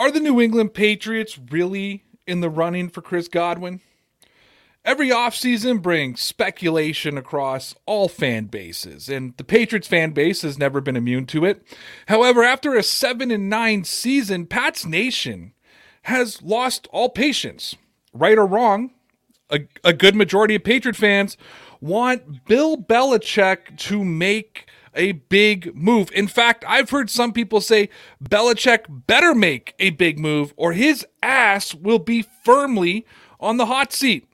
Are the New England Patriots really in the running for Chris Godwin? Every offseason brings speculation across all fan bases, and the Patriots fan base has never been immune to it. However, after a 7 and 9 season, Pats Nation has lost all patience. Right or wrong, a, a good majority of Patriot fans want Bill Belichick to make a big move. In fact, I've heard some people say Belichick better make a big move or his ass will be firmly on the hot seat.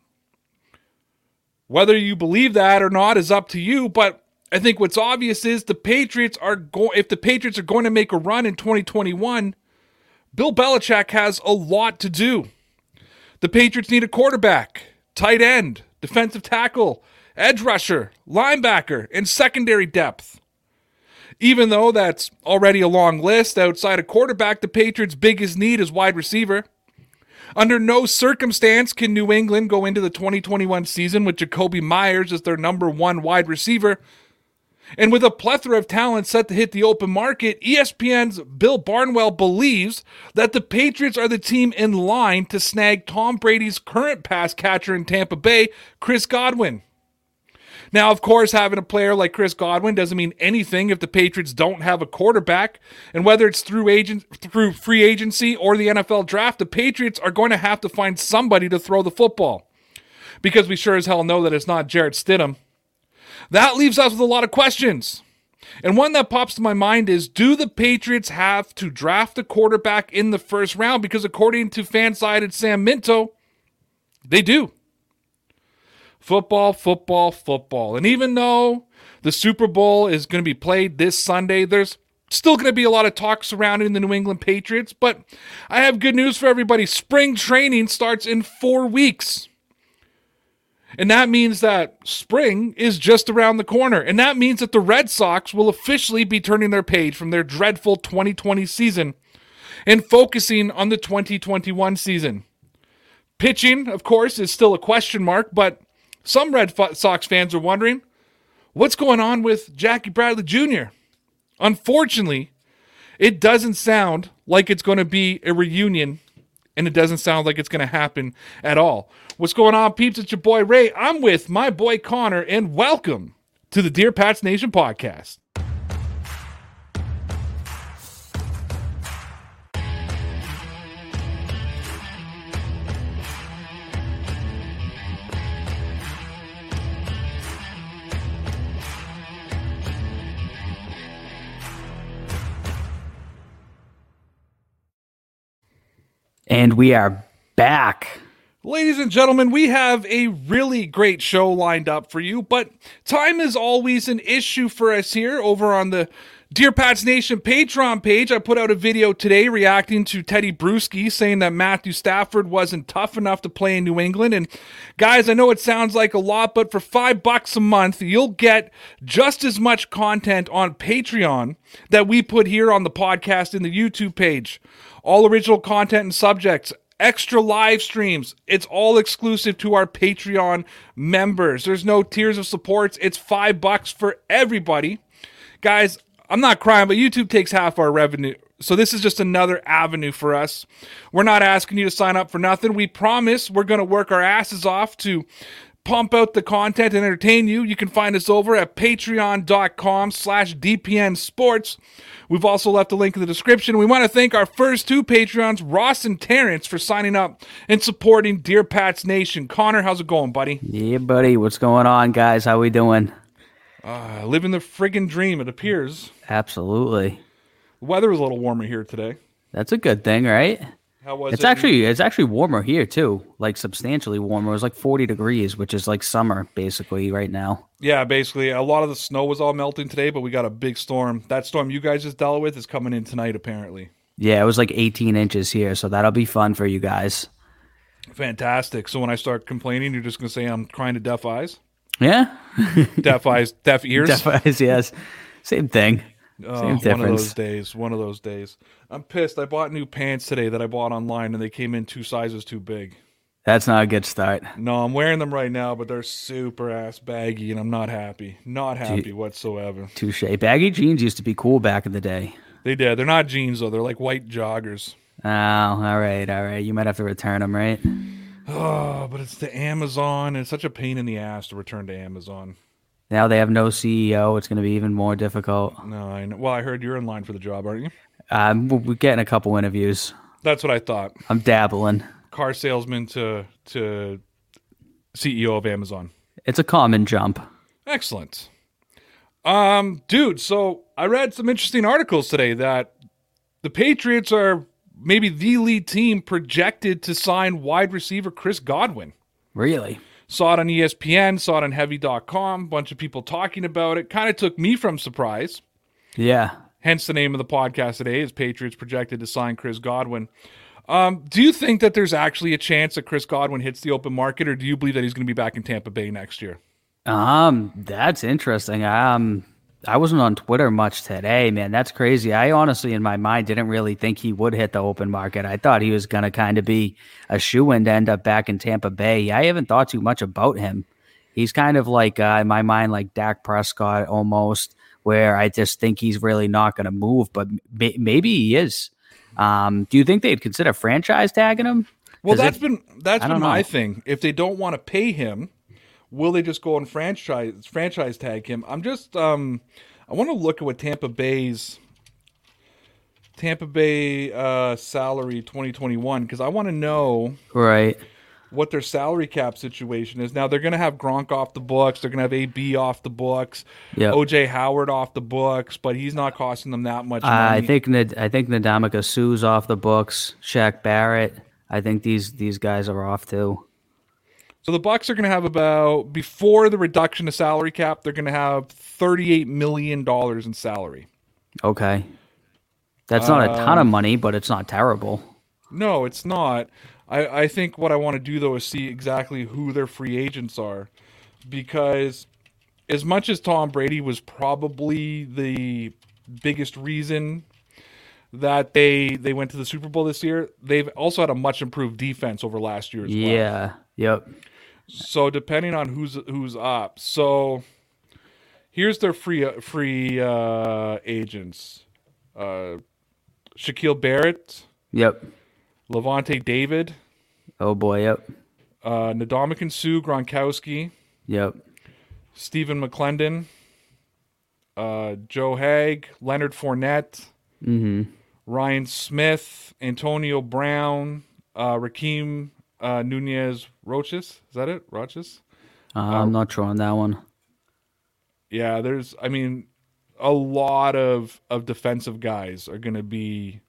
Whether you believe that or not is up to you, but I think what's obvious is the Patriots are going if the Patriots are going to make a run in 2021, Bill Belichick has a lot to do. The Patriots need a quarterback, tight end, defensive tackle, edge rusher, linebacker, and secondary depth. Even though that's already a long list, outside of quarterback, the Patriots' biggest need is wide receiver. Under no circumstance can New England go into the 2021 season with Jakobi Meyers as their number one wide receiver. And with a plethora of talent set to hit the open market, ESPN's Bill Barnwell believes that the Patriots are the team in line to snag Tom Brady's current pass catcher in Tampa Bay, Chris Godwin. Now, of course, having a player like Chris Godwin doesn't mean anything if the Patriots don't have a quarterback. And whether it's through agent through free agency or the NFL draft, the Patriots are going to have to find somebody to throw the football. Because we sure as hell know that it's not Jarrett Stidham. That leaves us with a lot of questions. And one that pops to my mind is do the Patriots have to draft a quarterback in the first round? Because according to FanSided Sam Minton, they do. Football, football, football. And even though the Super Bowl is going to be played this Sunday, there's still going to be a lot of talk surrounding the New England Patriots. But I have good news for everybody. Spring training starts in four weeks. And that means that spring is just around the corner. And that means that the Red Sox will officially be turning their page from their dreadful 2020 season and focusing on the 2021 season. Pitching, of course, is still a question mark, but some Red Sox fans are wondering what's going on with Jackie Bradley Jr. Unfortunately, it doesn't sound like it's going to be a reunion, and it doesn't sound like it's going to happen at all. What's going on, peeps? It's your boy Ray. I'm with my boy Conor, and welcome to the Dear Pats Nation podcast. And we are back. Ladies and gentlemen, we have a really great show lined up for you, but time is always an issue for us here over on the Dear Pats Nation Patreon page. I put out a video today reacting to Teddy Bruschi saying that Matthew Stafford wasn't tough enough to play in New England. And guys, I know it sounds like a lot, but for five bucks a month, you'll get just as much content on Patreon that we put here on the podcast in the YouTube page all original content and subjects, extra live streams. It's all exclusive to our Patreon members. There's no tiers of supports. It's five bucks for everybody. Guys, I'm not crying, but YouTube takes half our revenue. So this is just another avenue for us. We're not asking you to sign up for nothing. We promise we're going to work our asses off to pump out the content and entertain you. You can find us over at patreon.com slash dpn sports. We've also left a link in the description. We want to thank our first two Patreons, Ross and Terrence, for signing up and supporting Dear Pats Nation. Conor, how's it going, buddy? Yeah, buddy. What's going on, guys? How we doing? Uh, living the friggin' dream, it appears. Absolutely. The weather was a little warmer here today. That's a good thing, right? How was it's it? actually it's actually warmer here too, like substantially warmer. It was like 40 degrees, which is like summer basically right now. Yeah, basically a lot of the snow was all melting today, but we got a big storm. That storm you guys just dealt with is coming in tonight apparently. Yeah, it was like 18 inches here, so that'll be fun for you guys. Fantastic. So when I start complaining, you're just going to say I'm crying to deaf eyes? Yeah, Deaf eyes, deaf ears? deaf eyes. Yes, same thing. Oh, Same one of those days. One of those days. I'm pissed. I bought new pants today that I bought online and they came in two sizes too big. That's not a good start. No, I'm wearing them right now, but they're super ass baggy and I'm not happy. Not happy whatsoever. Touche. Baggy jeans used to be cool back in the day. They did. They're not jeans though. They're like white joggers. Oh, all right, all right. You might have to return them, right? Oh, but it's the Amazon. and It's such a pain in the ass to return to Amazon. Now they have no CEO. It's going to be even more difficult. No, I know. Well, I heard you're in line for the job, aren't you? Um, we're getting a couple interviews. That's what I thought. I'm dabbling. Car salesman to to CEO of Amazon. It's a common jump. Excellent. Um, dude, so I read some interesting articles today that the Patriots are maybe the lead team projected to sign wide receiver Chris Godwin. Really? Saw it on ESPN, saw it on heavy.com, bunch of people talking about it. Kind of took me from surprise. Yeah. Hence the name of the podcast today is Patriots projected to sign Chris Godwin. Um, do you think that there's actually a chance that Chris Godwin hits the open market, or do you believe that he's going to be back in Tampa Bay next year? Um, that's interesting. Um, I wasn't on Twitter much today, man. That's crazy. I honestly, in my mind, didn't really think he would hit the open market. I thought he was going to kind of be a shoe in to end up back in Tampa Bay. I haven't thought too much about him. He's kind of like, uh, in my mind, like Dak Prescott almost, where I just think he's really not going to move, but may- maybe he is. Um, do you think they'd consider franchise tagging him? Well, that's if- been that's been my know. thing. If they don't want to pay him, will they just go and franchise franchise tag him? I'm just um I want to look at what Tampa Bay's Tampa Bay uh salary 2021 because I want to know right. what their salary cap situation is. Now they're going to have Gronk off the books, they're going to have AB off the books, Yep. OJ Howard off the books, but he's not costing them that much money. I think Nad- I think Ndamukong Suh's off the books. Shaq Barrett. I think these these guys are off too. So the Bucs are going to have about before the reduction to salary cap, they're going to have 38 million dollars in salary. Okay. That's not a ton of um, money, but it's not terrible. No, it's not. I, I think what I want to do though is see exactly who their free agents are, because as much as Tom Brady was probably the biggest reason that they they went to the Super Bowl this year, they've also had a much improved defense over last year as well. Yeah. Yep. So depending on who's who's up, so here's their free free uh, agents: uh, Shaquille Barrett, Yep. Lavonte David, Oh boy. Yep. uh, Ndamukong Suh Gronkowski, Yep. Stephen McLendon, uh, Joe Haeg, Leonard Fournette, Mm-hmm. Ryan Smith, Antonio Brown, uh, Raheem uh, Nunez Roches. Is that it? Roches? Uh, I'm not sure on that one. Yeah, there's I mean a lot of of defensive guys are going to be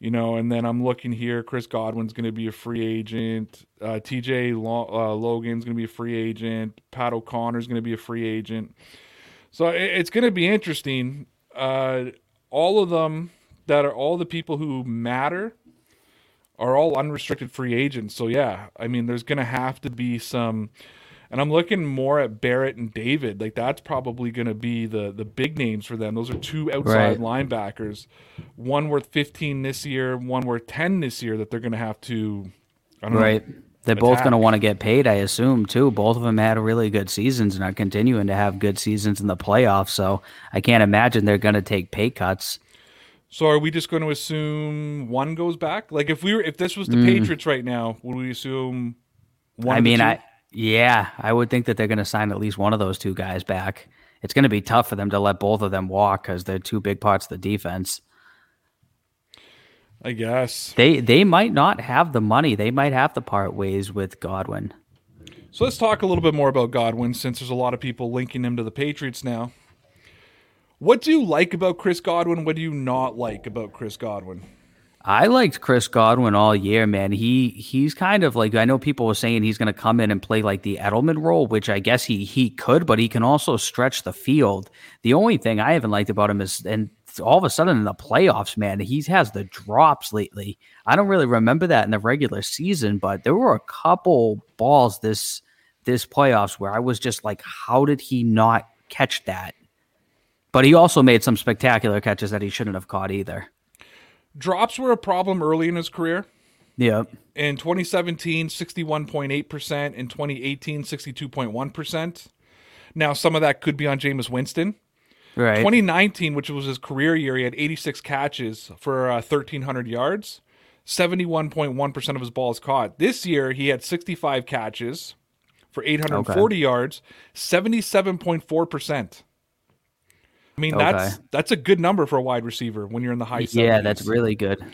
you know, and then I'm looking here Chris Godwin's going to be a free agent, uh TJ Lo- uh, Logan's going to be a free agent, Pat O'Connor's going to be a free agent. So it, it's going to be interesting. Uh all of them that are all the people who matter are all unrestricted free agents. So yeah, I mean, there's going to have to be some, and I'm looking more at Barrett and David. Like that's probably going to be the the big names for them. Those are two outside linebackers, one worth 15 this year, one worth 10 this year. That they're going to have to, I don't Right. know. They're both going to want to get paid, I assume, too. Both of them had really good seasons and are continuing to have good seasons in the playoffs. So I can't imagine they're going to take pay cuts. So are we just going to assume one goes back? Like if we were, if this was the Patriots right now, would we assume? One Mm. I mean? I yeah, I would think that they're going to sign at least one of those two guys back. It's going to be tough for them to let both of them walk because they're two big parts of the defense. I guess. They they might not have the money. They might have to part ways with Godwin. So let's talk a little bit more about Godwin since there's a lot of people linking him to the Patriots now. What do you like about Chris Godwin? What do you not like about Chris Godwin? I liked Chris Godwin all year, man. He he's kind of like I know people were saying he's going to come in and play like the Edelman role, which I guess he he could, but he can also stretch the field. The only thing I haven't liked about him is, and all of a sudden in the playoffs, man, he has the drops lately. I don't really remember that in the regular season, but there were a couple balls this this playoffs where I was just like, how did he not catch that? But he also made some spectacular catches that he shouldn't have caught either. Drops were a problem early in his career. Yeah. In 2017, 61.8%. In 2018, 62.1%. Now, some of that could be on Jameis Winston. Right. 2019, which was his career year, he had 86 catches for uh, 1,300 yards. 71.1% of his balls caught. This year, he had 65 catches for 840 okay. yards, 77.4%. I mean, okay. that's that's a good number for a wide receiver when you're in the high 70s. Yeah, that's really good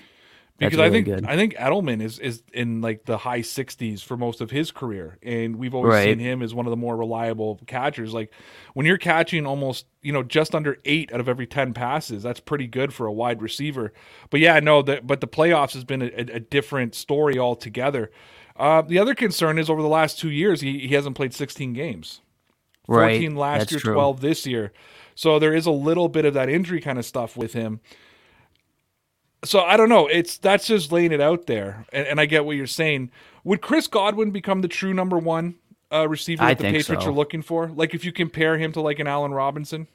because really I think good. I think Edelman is is in like the high 60s for most of his career, and we've always right. seen him as one of the more reliable catchers. Like when you're catching almost you know just under eight out of every 10 passes, that's pretty good for a wide receiver. But yeah, no, the, but the playoffs has been a, a different story altogether. Uh, the other concern is over the last two years, he, he hasn't played 16 games. 14 right. last that's year, true. 12 this year. So there is a little bit of that injury kind of stuff with him so I don't know. It's that's just laying it out there, and, and, I get what you're saying. Would Chris Godwin become the true number one uh, receiver that the Patriots so. are looking for? Like if you compare him to like an Allen Robinson.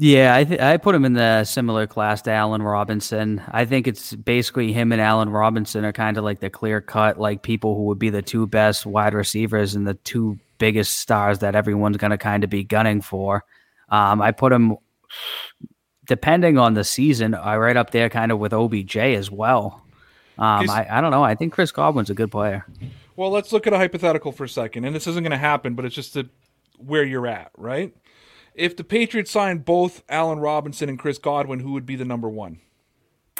Yeah, I th- I put him in the similar class to Allen Robinson. I think it's basically him and Allen Robinson are kind of like the clear cut like people who would be the two best wide receivers and the two biggest stars that everyone's going to kind of be gunning for. Um, I put him depending on the season, I right up there kind of with OBJ as well. Um, I, I don't know. I think Chris Godwin's a good player. Well, let's look at a hypothetical for a second, and this isn't going to happen, but it's just where you're at, right? If the Patriots signed both Allen Robinson and Chris Godwin, who would be the number one?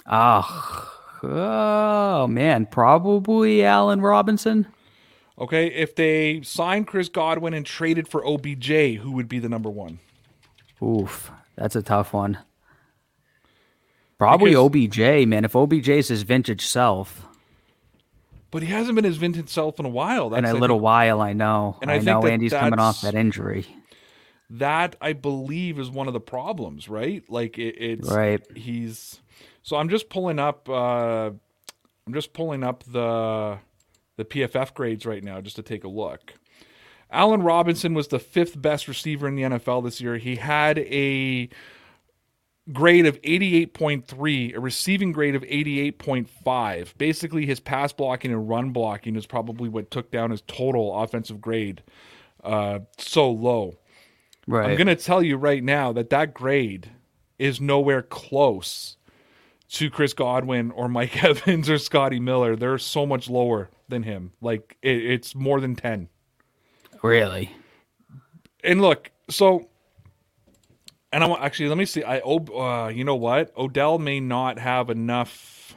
Oh, oh man, probably Allen Robinson. Okay, if they signed Chris Godwin and traded for OBJ, who would be the number one? Oof, that's a tough one. Probably because, OBJ, man. If OBJ is his vintage self. But he hasn't been his vintage self in a while. That's, in a I little think, while, I know. And I, I know Andy's coming off that injury. That I believe is one of the problems, right? Like it, it's right. He's so I'm just pulling up. Uh, I'm just pulling up the the PFF grades right now just to take a look. Allen Robinson was the fifth best receiver in the NFL this year. He had a grade of 88.3, a receiving grade of 88.5. Basically, his pass blocking and run blocking is probably what took down his total offensive grade uh, so low. Right. I'm going to tell you right now that that grade is nowhere close to Chris Godwin or Mike Evans or Scotty Miller. They're so much lower than him. Like it, it's more than 10. Really? And look, so and I want actually let me see. I uh, you know what? Odell may not have enough.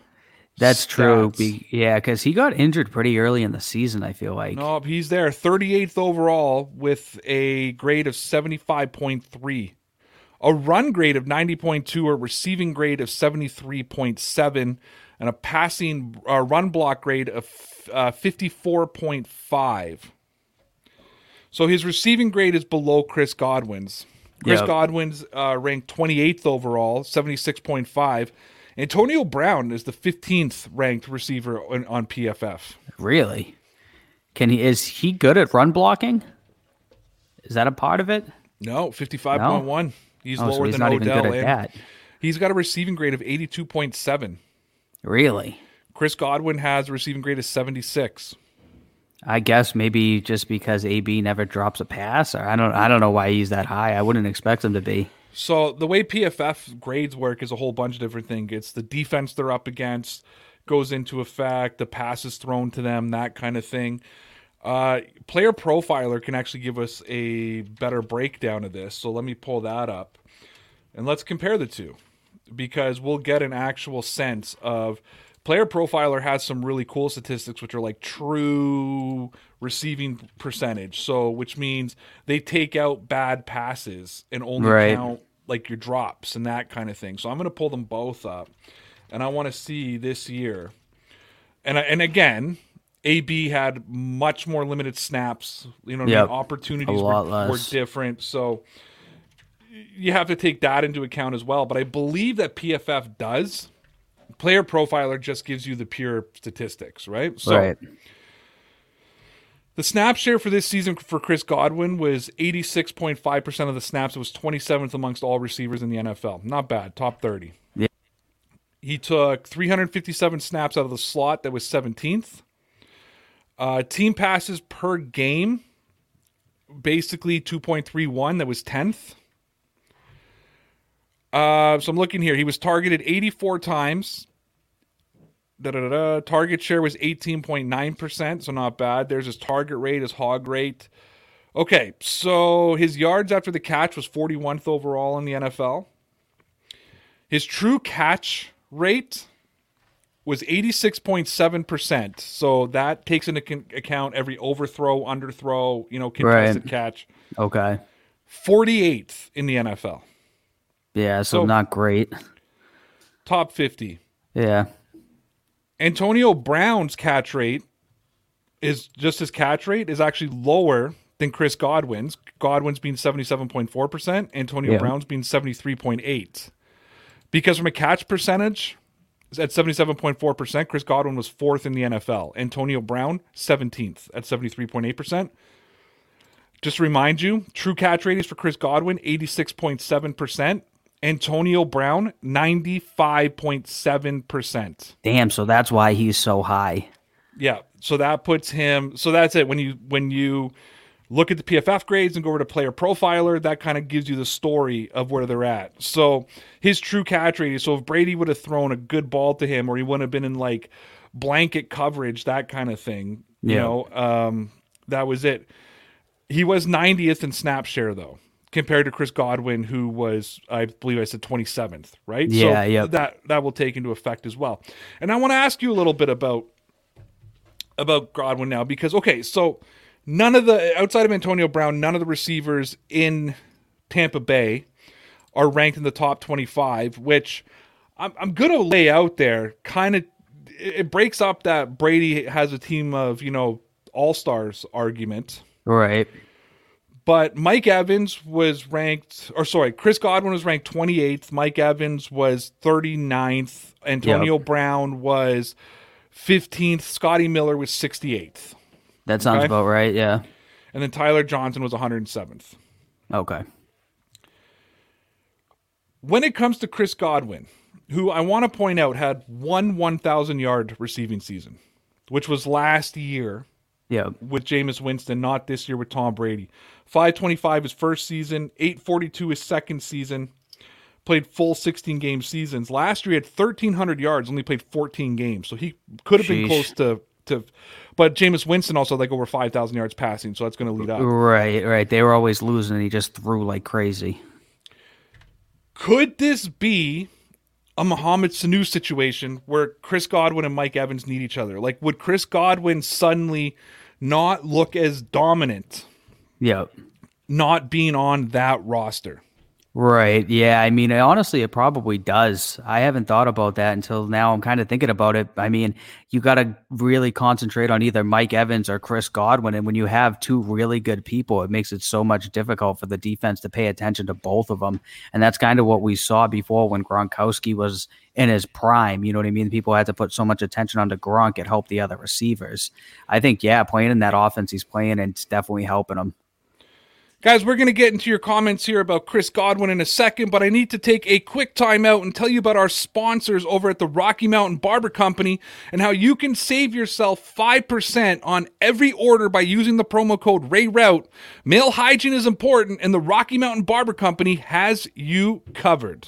That's stats. true. Be, yeah, because he got injured pretty early in the season. I feel like. No, he's there, 38th overall with a grade of 75.3, a run grade of 90.2, a receiving grade of 73.7, and a passing uh, run block grade of uh, 54.5. So his receiving grade is below Chris Godwin's. Chris yep. Godwin's uh, ranked 28th overall, 76.5. Antonio Brown is the 15th ranked receiver on, on PFF. Really? Can he is he good at run blocking? Is that a part of it? No, 55.1. No? He's oh, lower so he's than Odell. and He's got a receiving grade of 82.7. Really? Chris Godwin has a receiving grade of 76. I guess maybe just because AB never drops a pass, or I don't I don't know why he's that high. I wouldn't expect him to be. So the way PFF grades work is a whole bunch of different things. It's the defense they're up against goes into effect, the passes thrown to them, that kind of thing. Uh, player profiler can actually give us a better breakdown of this. So let me pull that up and let's compare the two because we'll get an actual sense of Player Profiler has some really cool statistics, which are like true receiving percentage. So, which means they take out bad passes and only right. count like your drops and that kind of thing. So, I'm going to pull them both up, and I want to see this year. And and again, AB had much more limited snaps. You know, yep. I mean? opportunities were, were different. So, you have to take that into account as well. But I believe that PFF does. Player Profiler just gives you the pure statistics, right? So right. The snap share for this season for Chris Godwin was 86.5% of the snaps. It was 27th amongst all receivers in the NFL. Not bad. Top 30. Yeah. He took 357 snaps out of the slot. That was 17th. Uh, team passes per game, basically 2.31. That was 10th. Uh, so I'm looking here. He was targeted 84 times. Da-da-da-da. Target share was 18.9%, so not bad. There's his target rate, his hog rate. Okay, so his yards after the catch was 41th overall in the NFL. His true catch rate was 86.7%. So that takes into account every overthrow, underthrow, you know, contested right. catch. Okay. 48th in the NFL. Yeah, so, so not great. Top 50. Yeah. Antonio Brown's catch rate is just his catch rate is actually lower than Chris Godwin's. Godwin's being 77.4%, Antonio yeah. Brown's being 73.8. Because from a catch percentage at 77.4%, Chris Godwin was fourth in the NFL. Antonio Brown, 17th at 73.8%. Just to remind you, true catch rate is for Chris Godwin, 86.7%. Antonio Brown, 95.7%. Damn, so that's why he's so high. Yeah. So that puts him so that's it. When you when you look at the PFF grades and go over to player profiler, that kind of gives you the story of where they're at. So his true catch rate, so if Brady would have thrown a good ball to him or he wouldn't have been in like blanket coverage, that kind of thing, you yeah. know, um, that was it. He was 90th in snap share though compared to Chris Godwin, who was, I believe I said 27th, right? Yeah, so yeah. That that will take into effect as well. And I want to ask you a little bit about about Godwin now because okay, so none of the outside of Antonio Brown, none of the receivers in Tampa Bay are ranked in the top 25, which I'm, I'm going to lay out there. Kind of, it breaks up that Brady has a team of you know all stars argument, right? But Mike Evans was ranked, or sorry, Chris Godwin was ranked 28th. Mike Evans was 39th. Antonio yep. Brown was 15th. Scotty Miller was 68th. That sounds okay? about right, yeah. And then Tyler Johnson was 107th. Okay. When it comes to Chris Godwin, who I want to point out had one 1,000 yard receiving season, which was last year yeah. with Jameis Winston, not this year with Tom Brady. 525 his first season, 842 his second season. Played full 16 game seasons. Last year he had 1300 yards, only played 14 games. So he could have been close to to but Jameis Winston also like over 5000 yards passing, so that's going to lead up. Right, right. They were always losing and he just threw like crazy. Could this be a Mohamed Sanu situation where Chris Godwin and Mike Evans need each other? Like would Chris Godwin suddenly not look as dominant Yep. Not being on that roster. Right. Yeah. I mean, honestly, it probably does. I haven't thought about that until now. I'm kind of thinking about it. I mean, you got to really concentrate on either Mike Evans or Chris Godwin. And when you have two really good people, it makes it so much difficult for the defense to pay attention to both of them. And that's kind of what we saw before when Gronkowski was in his prime. You know what I mean? People had to put so much attention onto Gronk, it helped the other receivers. I think, yeah, playing in that offense he's playing, and it's definitely helping him. Guys, we're going to get into your comments here about Chris Godwin in a second, but I need to take a quick time out and tell you about our sponsors over at the Rocky Mountain Barber Company and how you can save yourself 5% on every order by using the promo code RAYROUTE. Male hygiene is important, and the Rocky Mountain Barber Company has you covered.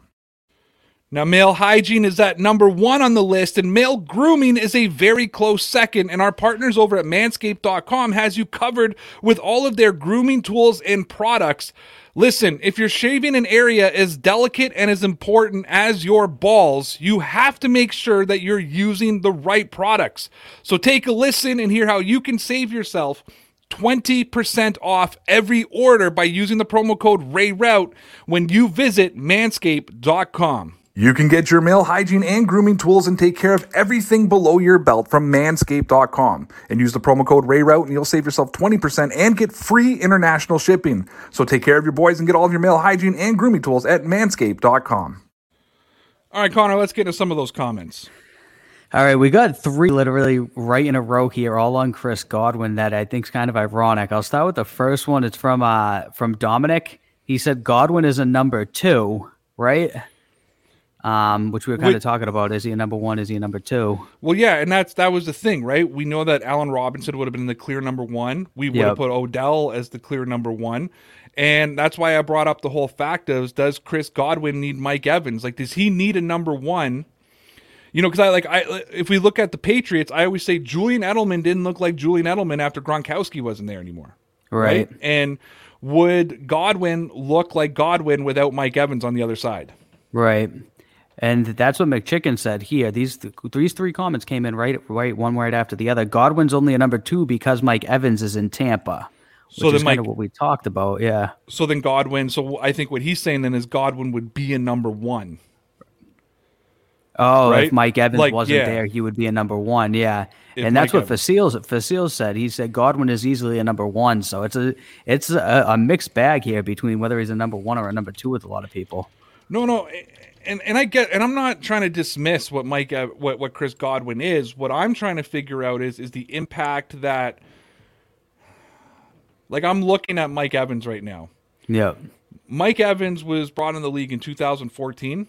Now, male hygiene is at number one on the list, and male grooming is a very close second. And our partners over at manscaped.com has you covered with all of their grooming tools and products. Listen, if you're shaving an area as delicate and as important as your balls, you have to make sure that you're using the right products. So take a listen and hear how you can save yourself 20% off every order by using the promo code RayRoute when you visit manscaped.com. You can get your male hygiene and grooming tools and take care of everything below your belt from manscaped.com. And use the promo code RayRoute and you'll save yourself 20% and get free international shipping. So take care of your boys and get all of your male hygiene and grooming tools at manscaped.com. All right, Conor, let's get into some of those comments. All right, we got three literally right in a row here, all on Chris Godwin. That I think is kind of ironic. I'll start with the first one. It's from uh from Dominic. He said Godwin is a number two, right? Um, which we were kind Wait. of talking about. Is he a number one? Is he a number two? Well, yeah, and that's that was the thing, right? We know that Allen Robinson would have been the clear number one. We would have put Odell as the clear number one, and that's why I brought up the whole fact of does Chris Godwin need Mike Evans? Like, does he need a number one? You know, because I like I if we look at the Patriots, I always say Julian Edelman didn't look like Julian Edelman after Gronkowski wasn't there anymore, Right. And would Godwin look like Godwin without Mike Evans on the other side? Right. And that's what McChicken said here. These th- these three comments came in right right one right after the other. Godwin's only a number two because Mike Evans is in Tampa. Which So is then kind Mike- of what we talked about. Yeah. So then Godwin. So I think what he's saying then is Godwin would be a number one. Oh, Right? if Mike Evans Like, wasn't yeah. there, he would be a number one. Yeah, If and that's Mike what Facile Facile said. He said Godwin is easily a number one. So it's a it's a, a mixed bag here between whether he's a number one or a number two with a lot of people. No, no, and and I get, and I'm not trying to dismiss what Mike, uh, what what Chris Godwin is. What I'm trying to figure out is is the impact that, like, I'm looking at Mike Evans right now. Yeah. Mike Evans was brought in the league in 2014.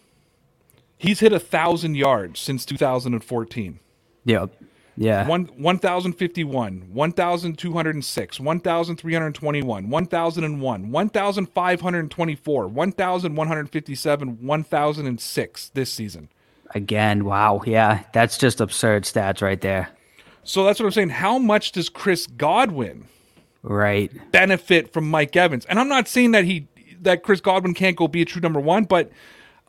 He's hit a thousand yards since 2014. Yeah. Yeah. One one thousand fifty one, one thousand two hundred and six, one thousand three hundred twenty one, one thousand and one, one thousand five hundred twenty four, one thousand one hundred fifty seven, one thousand and six this season. Again, wow. Yeah, that's just absurd stats right there. So that's what I'm saying. How much does Chris Godwin Right. benefit from Mike Evans? And I'm not saying that he that Chris Godwin can't go be a true number one, but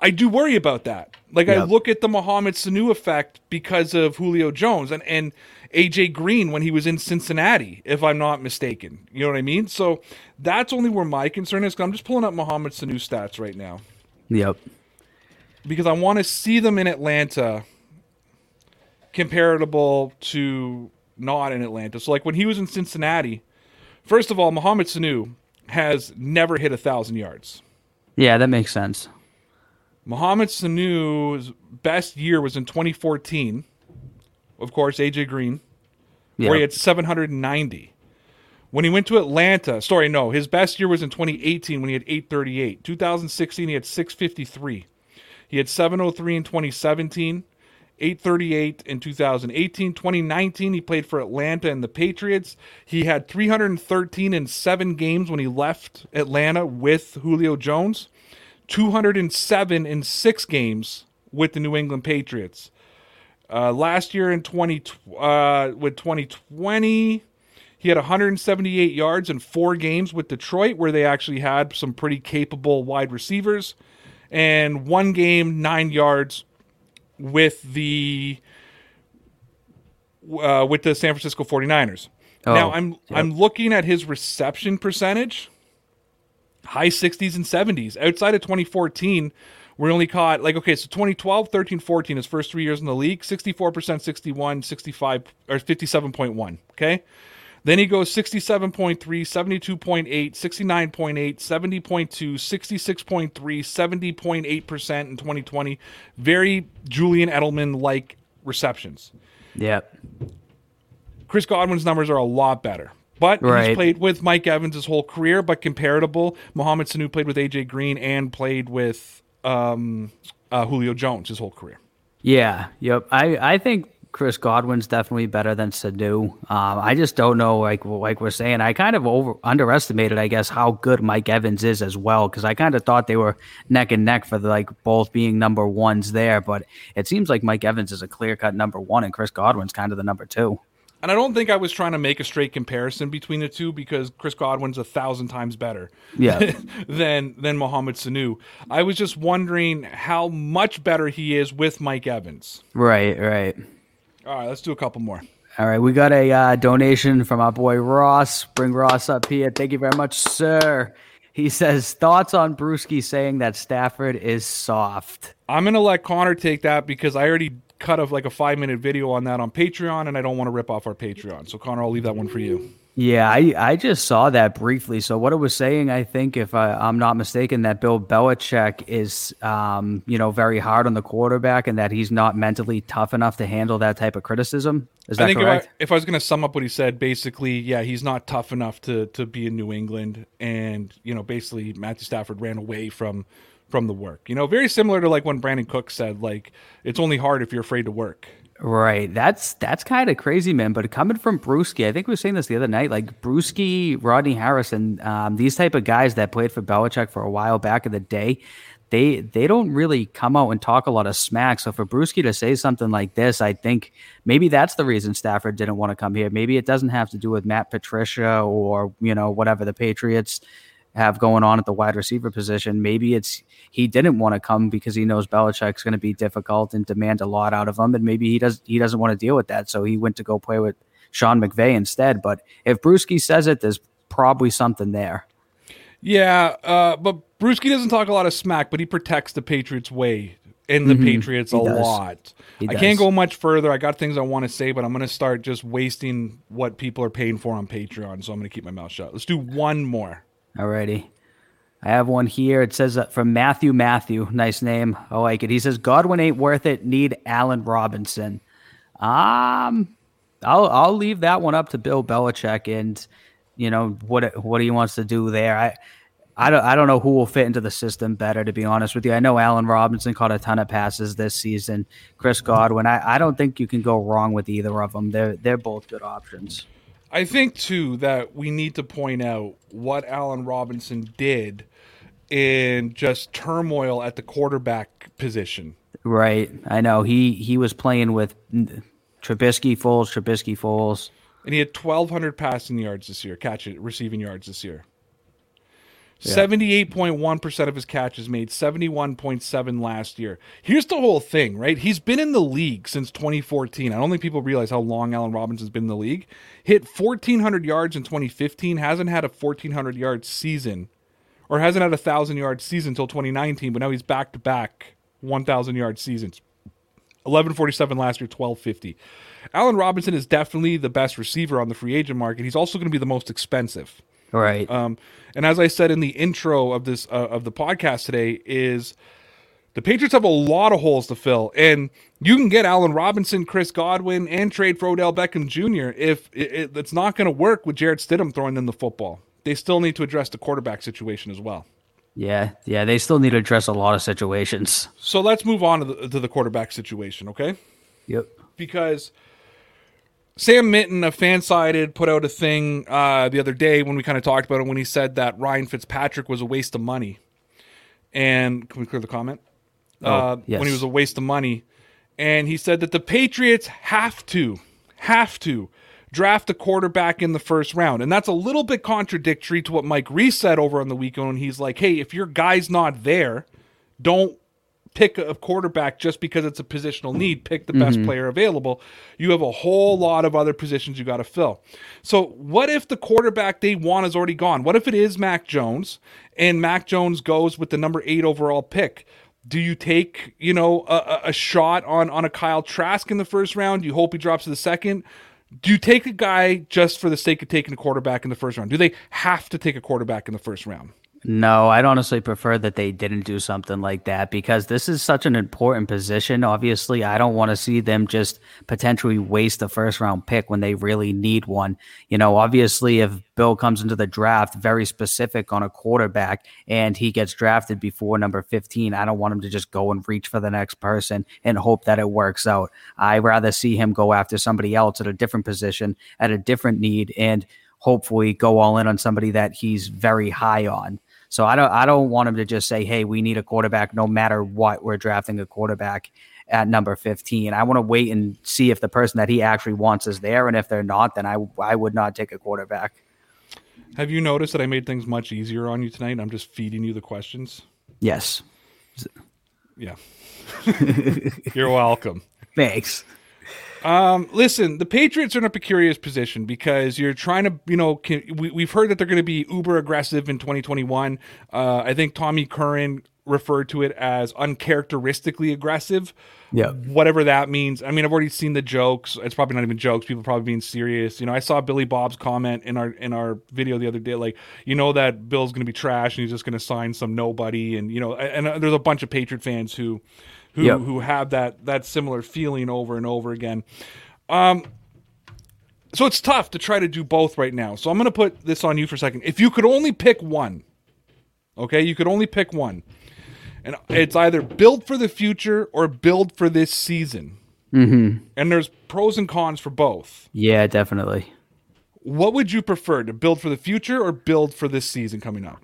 I do worry about that. Like I look at the Mohamed Sanu effect because of Julio Jones and, and AJ Green when he was in Cincinnati, if I'm not mistaken. You know what I mean? So that's only where my concern is. I'm just pulling up Mohamed Sanu stats right now Yep. because I want to see them in Atlanta comparable to not in Atlanta. So like when he was in Cincinnati, first of all, Mohamed Sanu has never hit a thousand yards. Yeah, that makes sense. Mohamed Sanu's best year was in 2014. Of course, AJ Green, where he had 790. When he went to Atlanta, sorry, no, his best year was in 2018 when he had 838. 2016, he had 653. He had 703 in 2017, 838 in 2018. 2019, he played for Atlanta and the Patriots. He had 313 in seven games when he left Atlanta with Julio Jones. 207 in six games with the New England Patriots. Uh, last year in 20 uh, with 2020, he had 178 yards in four games with Detroit, where they actually had some pretty capable wide receivers, and one game nine yards with the uh, with the San Francisco 49ers. now Oh, I'm I'm looking at his reception percentage high 60s and 70s. Outside of 2014, we only caught like okay, so 2012, 13, 14, his first three years in the league, 64%, 61, 65 or 57.1. Okay. Then he goes 67.3, 72.8, 69.8, 70.2, 66.3, 70.8% in 2020. Very Julian Edelman like receptions. Yep. Chris Godwin's numbers are a lot better. But he's played with Mike Evans his whole career, but comparable. Mohamed Sanu played with AJ Green and played with um, uh, Julio Jones his whole career. Yeah, yep. I, I think Chris Godwin's definitely better than Sanu. Um, I just don't know, like like we're saying, I kind of over underestimated, I guess, how good Mike Evans is as well, because I kind of thought they were neck and neck for the, like both being number ones there, but it seems like Mike Evans is a clear cut number one, and Chris Godwin's kind of the number two. And I don't think I was trying to make a straight comparison between the two because Chris Godwin's a thousand times better Yeah. than than Mohamed Sanu. I was just wondering how much better he is with Mike Evans. right, right. All right, let's do a couple more. All right, we got a uh, donation from our boy Ross. Bring Ross up here. Thank you very much, sir. He says thoughts on Bruschi saying that Stafford is soft. I'm gonna let Conor take that because I already cut of like a five minute video on that on Patreon, and I don't want to rip off our Patreon. So Conor, I'll leave that one for you. Yeah, I, I just saw that briefly. So what it was saying, I think, if I, I'm not mistaken, that Bill Belichick is, um, you know, very hard on the quarterback, and that he's not mentally tough enough to handle that type of criticism. Is that I think correct? If I, if I was going to sum up what he said, basically, yeah, he's not tough enough to to be in New England, and you know, basically, Matthew Stafford ran away from from the work. You know, very similar to like when Brandon Cook said, like, it's only hard if you're afraid to work. Right. That's that's kind of crazy, man. But coming from Bruschi, I think we were saying this the other night. Like Bruschi, Rodney Harrison, um, these type of guys that played for Belichick for a while back in the day, they they don't really come out and talk a lot of smack. So for Bruschi to say something like this, I think maybe that's the reason Stafford didn't want to come here. Maybe it doesn't have to do with Matt Patricia or you know whatever the Patriots have going on at the wide receiver position. Maybe it's he didn't want to come because he knows Belichick's going to be difficult and demand a lot out of him, and maybe he does he doesn't want to deal with that, so he went to go play with Sean McVay instead. But if Bruschi says it, there's probably something there. Yeah, uh, but Bruschi doesn't talk a lot of smack, but he protects the Patriots' way and the mm-hmm. Patriots he a does. lot. He I does. can't go much further. I got things I want to say, but I'm going to start just wasting what people are paying for on Patreon, so I'm going to keep my mouth shut. Let's do one more. Alrighty. I have one here. It says uh, from Matthew Matthew. Nice name. I like it. He says Godwin ain't worth it. Need Allen Robinson. Um, I'll I'll leave that one up to Bill Belichick and you know what what he wants to do there. I I don't I don't know who will fit into the system better. To be honest with you, I know Allen Robinson caught a ton of passes this season. Chris Godwin. I, I don't think you can go wrong with either of them. They're they're both good options. I think too that we need to point out what Allen Robinson did in just turmoil at the quarterback position. Right. I know he he was playing with Trubisky, Foles, Trubisky, Foles, and he had 1,200 passing yards this year, catch it, receiving yards this year. Seventy-eight point one percent of his catches made, seventy-one point seven last year. Here's the whole thing, right? He's been in the league since 2014. I don't think people realize how long Allen Robinson's been in the league. Hit 1,400 yards in 2015. Hasn't had a 1,400 yard season, or hasn't had a thousand yard season until 2019. But now he's back to back 1,000 yard seasons. 1147 last year, 1250. Allen Robinson is definitely the best receiver on the free agent market. He's also going to be the most expensive. Right. Um, and as I said in the intro of this uh, of the podcast today, is the Patriots have a lot of holes to fill, and you can get Allen Robinson, Chris Godwin, and trade for Odell Beckham Jr. If it, it, it's not going to work with Jarrett Stidham throwing them the football, they still need to address the quarterback situation as well. Yeah, yeah, they still need to address a lot of situations. So let's move on to the, to the quarterback situation, okay? Yep. Because Sam Minton of Fansided put out a thing uh, the other day when we kind of talked about it when he said that Ryan Fitzpatrick was a waste of money. And can we clear the comment? Oh, uh, yes. When he was a waste of money. And he said that the Patriots have to, have to draft a quarterback in the first round. And that's a little bit contradictory to what Mike Reiss said over on the weekend. He's like, hey, if your guy's not there, don't pick a quarterback just because it's a positional need. Pick the best mm-hmm. player available. You have a whole lot of other positions you got to fill. So, what if the quarterback they want is already gone? What if it is Mac Jones and Mac Jones goes with the number eight overall pick? Do you take, you know, a, a shot on on a Kyle Trask in the first round? You hope he drops to the second? Do you take a guy just for the sake of taking a quarterback in the first round? Do they have to take a quarterback in the first round? No, I'd honestly prefer that they didn't do something like that because this is such an important position. Obviously, I don't want to see them just potentially waste a first round pick when they really need one. You know, obviously, if Bill comes into the draft very specific on a quarterback and he gets drafted before number 15, I don't want him to just go and reach for the next person and hope that it works out. I rather see him go after somebody else at a different position, at a different need, and hopefully go all in on somebody that he's very high on. So I don't I don't want him to just say, "Hey, we need a quarterback no matter what. We're drafting a quarterback at number 15." I want to wait and see if the person that he actually wants is there and if they're not, then I I would not take a quarterback. Have you noticed that I made things much easier on you tonight? I'm just feeding you the questions. Yes. Yeah. You're welcome. Thanks. Um, listen, the Patriots are in a precarious position because you're trying to, you know, can, we, we've heard that they're going to be uber aggressive in 2021. Uh, I think Tommy Curran referred to it as uncharacteristically aggressive. Yeah. Whatever that means. I mean, I've already seen the jokes. It's probably not even jokes. People probably being serious. You know, I saw Billy Bob's comment in our in our video the other day, like, you know that Bill's going to be trash and he's just going to sign some nobody, and you know, and, and there's a bunch of Patriot fans who who Yep. who have that that similar feeling over and over again. Um, so it's tough to try to do both right now. So I'm going to put this on you for a second. If you could only pick one, okay, you could only pick one, and it's either build for the future or build for this season. Mm-hmm. And there's pros and cons for both. Yeah, definitely. What would you prefer to build for the future or build for this season coming up?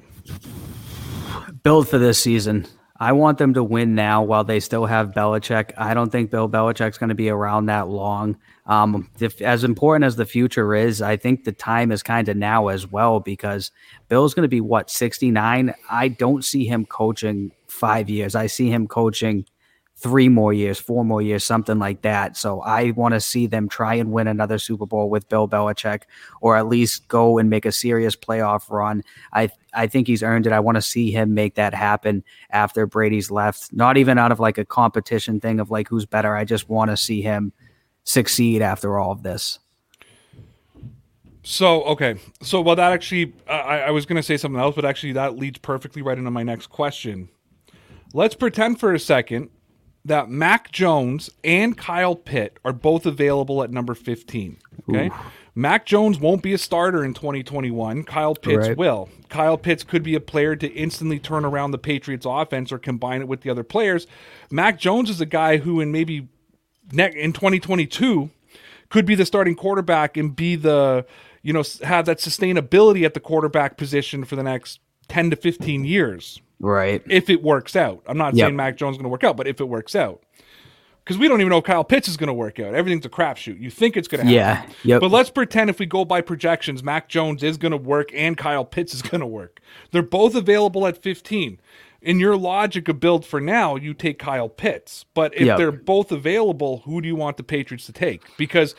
Build for this season. I want them to win now while they still have Belichick. I don't think Bill Belichick's going to be around that long. Um, if, as important as the future is, I think the time is kind of now as well because Bill's going to be what 69. I don't see him coaching five years. I see him coaching three more years, four more years, something like that. So I want to see them try and win another Super Bowl with Bill Belichick, or at least go and make a serious playoff run. I I think he's earned it. I want to see him make that happen after Brady's left. Not even out of like a competition thing of like who's better. I just want to see him succeed after all of this. So okay, so well that actually I, I was going to say something else, but actually that leads perfectly right into my next question. Let's pretend for a second that Mac Jones and Kyle Pitt are both available at number 15. Okay. Mac Jones won't be a starter in 2021. Kyle Pitts Right. will. Kyle Pitts could be a player to instantly turn around the Patriots offense or combine it with the other players. Mac Jones is a guy who in maybe in 2022 could be the starting quarterback and be the you know have that sustainability at the quarterback position for the next 10 to 15 years Right. if it works out. I'm not Yep. saying Mac Jones is going to work out, but if it works out. Because we don't even know if Kyle Pitts is going to work out. Everything's a crapshoot. You think it's going to happen. Yeah. Yep. But let's pretend if we go by projections, Mac Jones is going to work and Kyle Pitts is going to work. They're both available at 15. In your logic of build for now, you take Kyle Pitts. But if Yep. they're both available, who do you want the Patriots to take? Because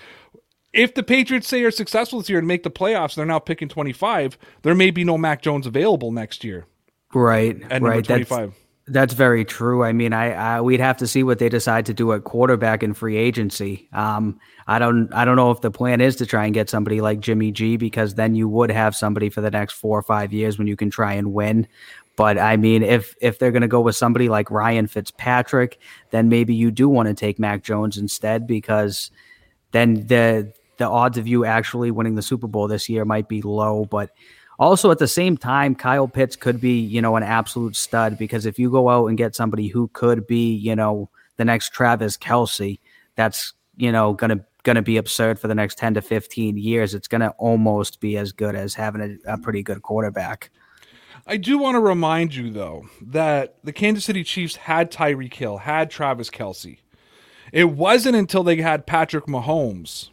if the Patriots say are successful this year and make the playoffs, they're now picking 25, there may be no Mac Jones available next year Right. at right. That's- 25. That's very true. I mean, I, I we'd have to see what they decide to do at quarterback in free agency. Um, I don't I don't know if the plan is to try and get somebody like Jimmy G because then you would have somebody for the next four or five years when you can try and win. But I mean, if if they're going to go with somebody like Ryan Fitzpatrick, then maybe you do want to take Mac Jones instead because then the the odds of you actually winning the Super Bowl this year might be low. But also at the same time, Kyle Pitts could be, you know, an absolute stud because if you go out and get somebody who could be, you know, the next Travis Kelce, that's, you know, gonna gonna be absurd for the next 10 to 15 years. It's gonna almost be as good as having a, a pretty good quarterback. I do want to remind you, though, that the Kansas City Chiefs had Tyreek Hill, had Travis Kelce. It wasn't until they had Patrick Mahomes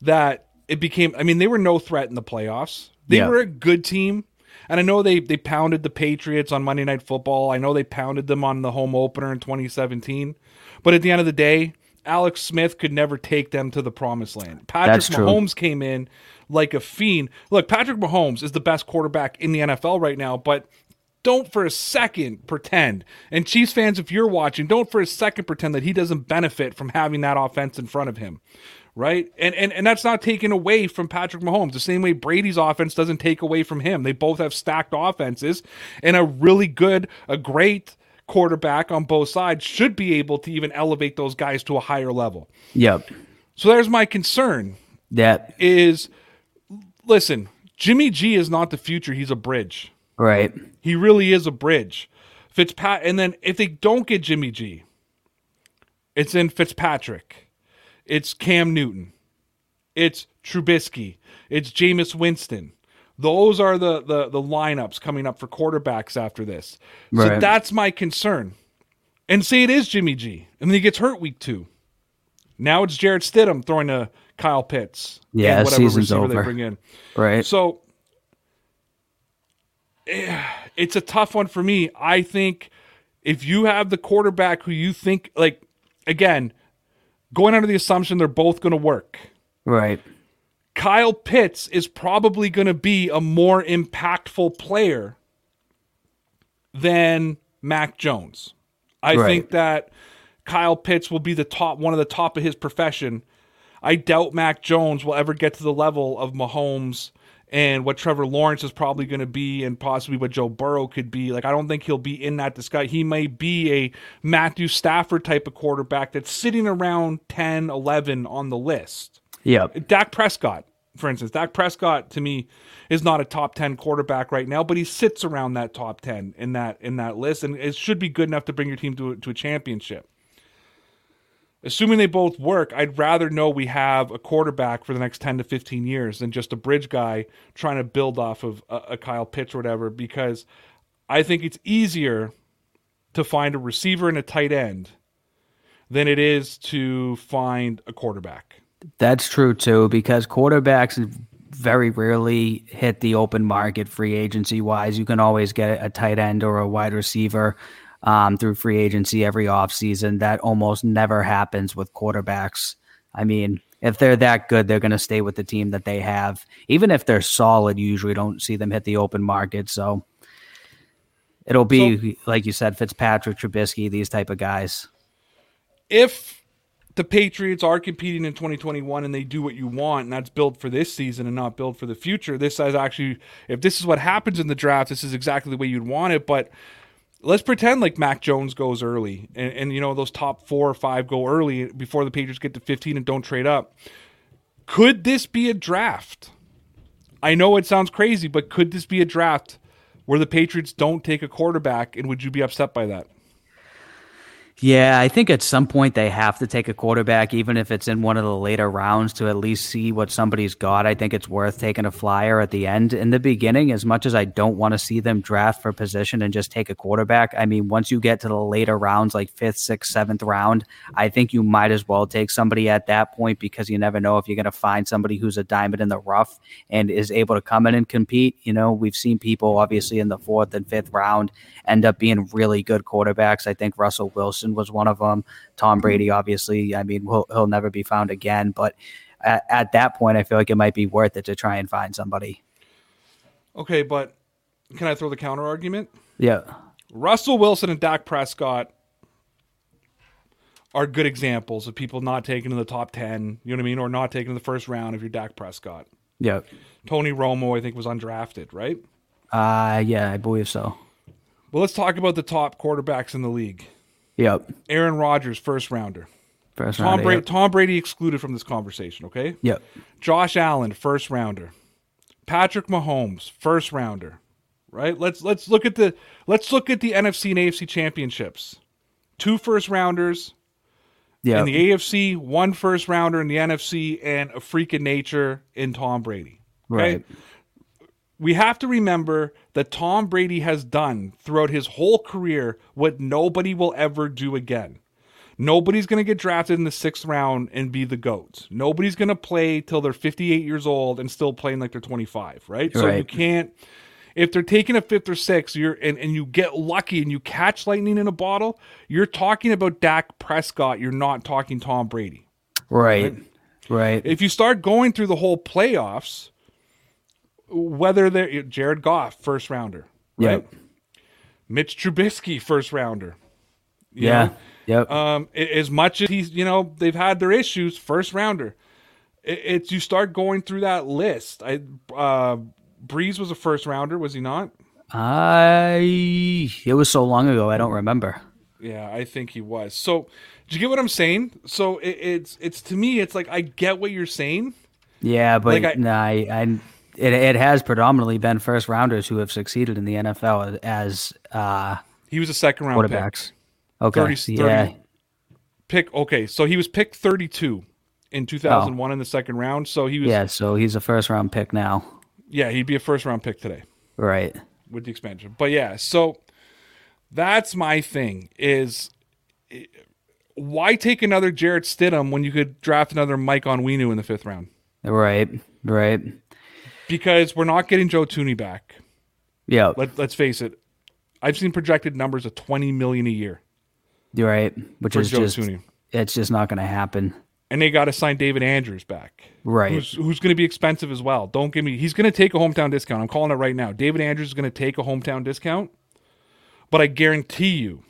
that it became. I mean, they were no threat in the playoffs. They Yeah. were a good team, and I know they they pounded the Patriots on Monday Night Football. I know they pounded them on the home opener in 2017. But at the end of the day, Alex Smith could never take them to the promised land. Patrick That's true. Mahomes came in like a fiend. Look, Patrick Mahomes is the best quarterback in the NFL right now, but don't for a second pretend, and Chiefs fans, if you're watching, don't for a second pretend that he doesn't benefit from having that offense in front of him. Right? And, and and that's not taken away from Patrick Mahomes. The same way Brady's offense doesn't take away from him. They both have stacked offenses and a really good, a great quarterback on both sides should be able to even elevate those guys to a higher level. Yep. So there's my concern That is listen, Jimmy G is not the future, he's a bridge. right. He really is a bridge. Fitzpat and then if they don't get Jimmy G, it's in Fitzpatrick. It's Cam Newton. It's Trubisky. It's Jameis Winston. Those are the the the lineups coming up for quarterbacks after this. So that's my concern. And say it is Jimmy G, and then he gets hurt week two. Now it's Jarrett Stidham throwing to Kyle Pitts. Yeah, whatever season's receiver they bring in. Right. So eh, it's a tough one for me. I think if you have the quarterback who you think like again, going under the assumption they're both going to work. Right. Kyle Pitts is probably going to be a more impactful player than Mac Jones. I Right. think that Kyle Pitts will be the top one of the top of his profession. I doubt Mac Jones will ever get to the level of Mahomes and what Trevor Lawrence is probably going to be and possibly what Joe Burrow could be. Like I don't think he'll be in that discussion. He may be a Matthew Stafford type of quarterback that's sitting around 10, 11 on the list. Yeah. Dak Prescott, for instance, Dak Prescott to me is not a top ten quarterback right now, but he sits around that top ten in that in that list, and it should be good enough to bring your team to a, to a championship. Assuming they both work, I'd rather know we have a quarterback for the next ten to fifteen years than just a bridge guy trying to build off of a, a Kyle Pitts or whatever. Because I think it's easier to find a receiver and a tight end than it is to find a quarterback. That's true too, because quarterbacks very rarely hit the open market free agency wise. You can always get a tight end or a wide receiver um, through free agency every offseason. That almost never happens with quarterbacks. I mean, if they're that good, they're going to stay with the team that they have. Even if they're solid, you usually don't see them hit the open market. So it'll be, like you said, Fitzpatrick, Trubisky, these type of guys. if the Patriots are competing in 2021 and they do what you want, and that's built for this season and not built for the future, this is actually, if this is what happens in the draft, this is exactly the way you'd want it. But let's pretend like Mac Jones goes early and, and you know, those top four or five go early before the Patriots get to 15 and don't trade up. Could this be a draft? I know it sounds crazy, but could this be a draft where the Patriots don't take a quarterback? And would you be upset by that? Yeah, I think at some point they have to take a quarterback, even if it's in one of the later rounds, to at least see what somebody's got. I think it's worth taking a flyer at the end. In the beginning, as much as I don't want to see them draft for position and just take a quarterback, I mean, once you get to the later rounds, like fifth, sixth, seventh round, I think you might as well take somebody at that point because you never know if you're going to find somebody who's a diamond in the rough and is able to come in and compete. You know, we've seen people obviously in the fourth and fifth round end up being really good quarterbacks. I think Russell Wilson was one of them. Tom Brady, obviously, I mean, he'll, he'll never be found again. But at, at that point, I feel like it might be worth it to try and find somebody. Okay, but can I throw the counter argument? Yeah. Russell Wilson and Dak Prescott are good examples of people not taking in the top 10, you know what I mean, or not taking in the first round if you're Dak Prescott. Yeah. Tony Romo, I think, was undrafted, right? Uh, yeah, I believe so. Well, let's talk about the top quarterbacks in the league. Yep. Aaron Rodgers, first rounder. First Tom, round. Brady, Yep. Tom Brady excluded from this conversation, okay? Yep. Josh Allen, first rounder. Patrick Mahomes, first rounder. Right? Let's let's look at the let's look at the NFC and AFC championships. Two first rounders Yeah. in the AFC, one first rounder in the NFC, and a freak of nature in Tom Brady. Okay? Right. We have to remember that Tom Brady has done throughout his whole career what nobody will ever do again. Nobody's going to get drafted in the sixth round and be the GOAT. Nobody's going to play till they're 58 years old and still playing like they're 25, right? So you can't, if they're taking a fifth or sixth, you're and, and you get lucky and you catch lightning in a bottle, you're talking about Dak Prescott. You're not talking Tom Brady. Right. Right. If you start going through the whole playoffs, whether they're Jared Goff, first rounder, right? Yep. Mitch Trubisky, first rounder. Yeah. know? Yep. Um, as much as he's, you know, they've had their issues, first rounder. It, it's you start going through that list. I uh, Brees was a first rounder, was he not? I. It was so long ago. I don't remember. Yeah, I think he was. So, do you get what I'm saying? So it, it's it's to me, it's like I get what you're saying. Yeah, but Like I- nah, I, I it, it has predominantly been first rounders who have succeeded in the NFL as uh, He was a second round pick. quarterbacks. Okay. 30 so yeah. 30 Pick okay, so he was picked 32 in 2001 in the second round. So he was Yeah. So he's a first round pick now. yeah, he'd be a first round pick today. Right. with the expansion. But yeah, so that's my thing is eh, why take another Jarrett Stidham when you could draft another Mike Onwenu in the fifth round? Right. Right. Because we're not getting Joe Thuney back. Yeah. Let, let's face it. I've seen projected numbers of 20 million a year You're right. Which is Joe just Thuney. it's just not going to happen. And they got to sign David Andrews back, Right. Who's, who's going to be expensive as well. Don't give me. He's going to take a hometown discount. I'm calling it right now. David Andrews is going to take a hometown discount, but I guarantee you,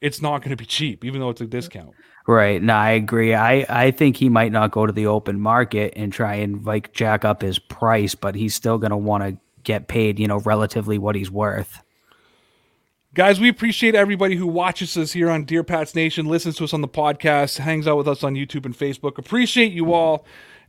it's not going to be cheap, even though it's a discount. Right. No, I agree. I, I think he might not go to the open market and try and like jack up his price, but he's still going to want to get paid, you know, relatively what he's worth. Guys, we appreciate everybody who watches us here on Dear Pats Nation, listens to us on the podcast, hangs out with us on YouTube and Facebook. Appreciate you all.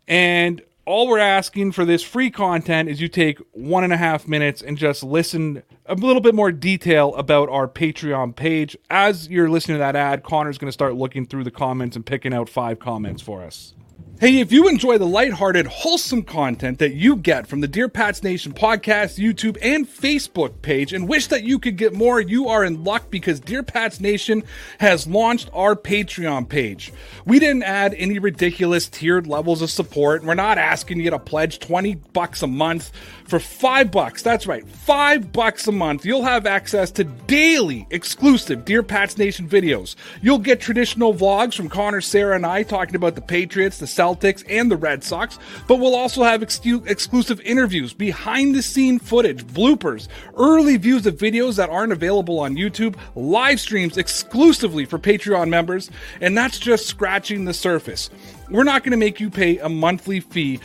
And all we're asking for this free content is you take one and a half minutes and just listen a little bit more detail about our Patreon page. As you're listening to that ad, Conor's going to start looking through the comments and picking out five comments for us. Hey, if you enjoy the lighthearted, wholesome content that you get from the Dear Pats Nation podcast, YouTube, and Facebook page and wish that you could get more, you are in luck because Dear Pats Nation has launched our Patreon page. We didn't add any ridiculous tiered levels of support. And we're not asking you to pledge 20 bucks a month for 5 bucks. That's right, 5 bucks a month. You'll have access to daily exclusive Dear Pats Nation videos. You'll get traditional vlogs from Conor, Sarah, and I talking about the Patriots, the Celtics, and the Red Sox, but we'll also have exclusive interviews, behind the scene footage, bloopers, early views of videos that aren't available on YouTube, live streams exclusively for Patreon members, and that's just scratching the surface. We're not going to make you pay a monthly fee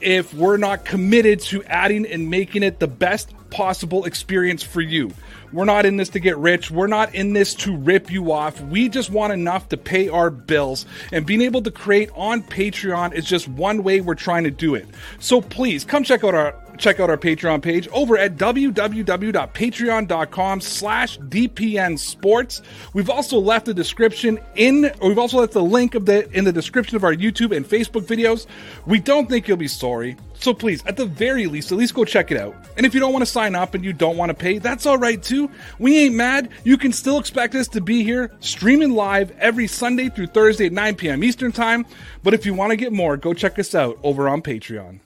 if we're not committed to adding and making it the best possible experience for you. We're not in this to get rich. We're not in this to rip you off. We just want enough to pay our bills. And being able to create on Patreon is just one way we're trying to do it. So please come check out our check out our Patreon page over at www.patreon.com slash DPN Sports. We've also left the description in, we've also left the link of the in the description of our YouTube and Facebook videos. We don't think you'll be sorry. So please, at the very least, at least go check it out. And if you don't want to sign up and you don't want to pay, that's all right too. We ain't mad. You can still expect us to be here streaming live every Sunday through Thursday at 9 p.m. Eastern Time. But if you want to get more, go check us out over on Patreon.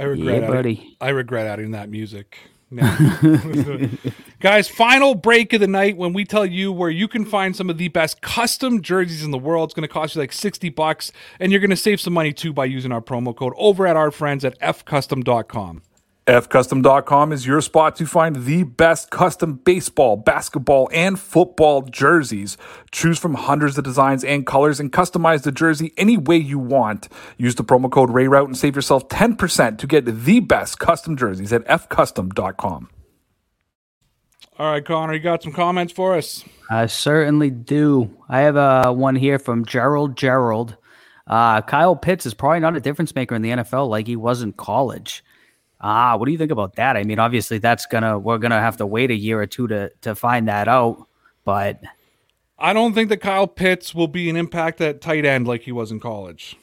I regret Yeah, adding- buddy. I regret adding that music. Guys, final break of the night when we tell you where you can find some of the best custom jerseys in the world. It's going to cost you like 60 bucks, and you're going to save some money too by using our promo code over at our friends at fcustom.com. Fcustom.com is your spot to find the best custom baseball, basketball, and football jerseys. Choose from hundreds of designs and colors and customize the jersey any way you want. Use the promo code RAYROUTE and save yourself 10% to get the best custom jerseys at fcustom.com. All right, Conor, you got some comments for us? I certainly do. I have uh, one here from Gerald Gerald. Uh, Kyle Pitts is probably not a difference maker in the NFL like he was in college. Ah, what do you think about that? I mean, obviously that's gonna we're gonna have to wait a year or two to to find that out. But I don't think that Kyle Pitts will be an impact at tight end like he was in college.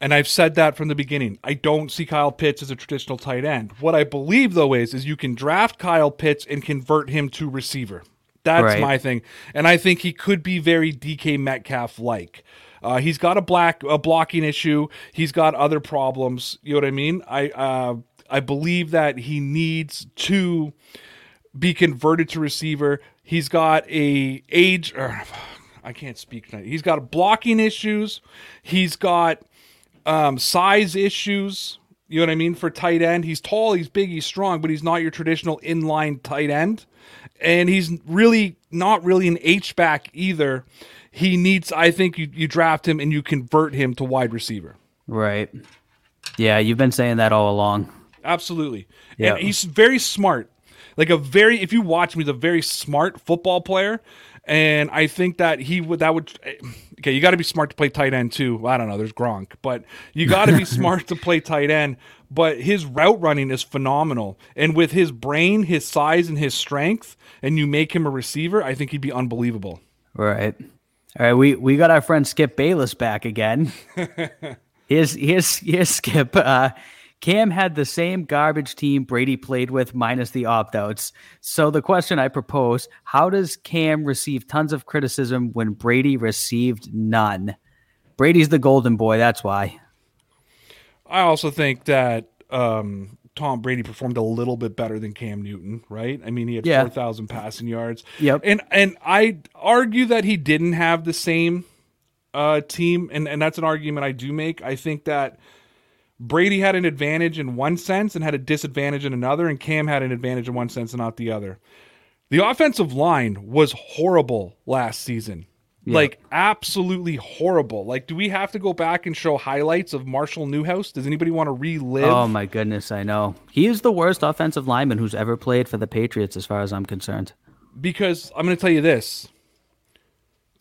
And I've said that from the beginning. I don't see Kyle Pitts as a traditional tight end. What I believe though is is you can draft Kyle Pitts and convert him to receiver. That's Right. my thing. And I think he could be very DK Metcalf like. Uh, he's got a black a blocking issue. He's got other problems. You know what I mean? I uh, I believe that he needs to be converted to receiver. He's got a age or I can't speak tonight. He's got blocking issues. He's got um, size issues. You know what I mean? For tight end, he's tall, he's big, he's strong, but he's not your traditional inline tight end. And he's really not really an H back either. He needs, I think, you, you draft him and you convert him to wide receiver. right, yeah, you've been saying that all along. Absolutely. Yeah. And he's very smart. Like a very if you watch him, he's a very smart football player. And I think that he would that would okay, you gotta be smart to play tight end too. I don't know, there's Gronk, but you gotta be smart to play tight end. But his route running is phenomenal. And with his brain, his size, and his strength, and you make him a receiver, I think he'd be unbelievable. Right. All right, we we got our friend Skip Bayless back again. here's here's here's Skip. Uh, Cam had the same garbage team Brady played with minus the opt outs. So the question I propose: How does Cam receive tons of criticism when Brady received none? Brady's the golden boy. That's why. I also think that um, Tom Brady performed a little bit better than Cam Newton, right? I mean, he had Yeah. 4,000 passing yards. Yep. And and I argue that he didn't have the same uh, team, and and that's an argument I do make. I think that Brady had an advantage in one sense and had a disadvantage in another, and Cam had an advantage in one sense and not the other. The offensive line was horrible last season. Like absolutely horrible. Like, do we have to go back and show highlights of Marshall Newhouse? Does anybody want to relive? Oh my goodness, I know. He is the worst offensive lineman who's ever played for the Patriots, as far as I'm concerned. because I'm going to tell you this.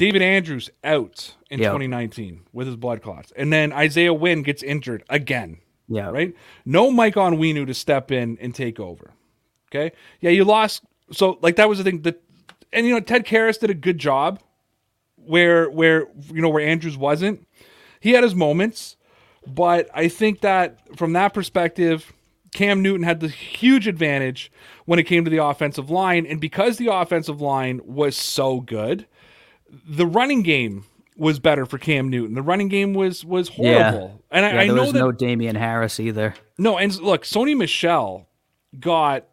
David Andrews out in Yep. 2019 with his blood clots. And then Isaiah Wynn gets injured again. Yeah. Right? No Mike Onwenu to step in and take over. Okay? Yeah, you lost so like that was the thing that and you know Ted Karras did a good job where where you know where Andrews wasn't. He had his moments, but I think that from that perspective, Cam Newton had the huge advantage when it came to the offensive line, and because the offensive line was so good, the running game was better for Cam Newton. The running game was was horrible, and I, Yeah, I know was that no Damien Harris either. no, and look, Sony Michel got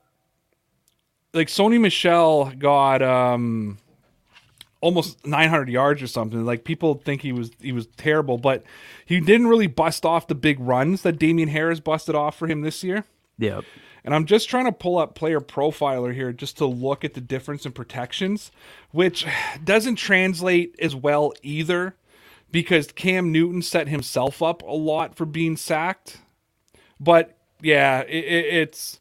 like Sony Michel got um almost 900 yards or something. Like people think he was he was terrible, but he didn't really bust off the big runs that Damien Harris busted off for him this year. Yep. And I'm just trying to pull up player profiler here just to look at the difference in protections, which doesn't translate as well either because Cam Newton set himself up a lot for being sacked. But yeah, it, it, it's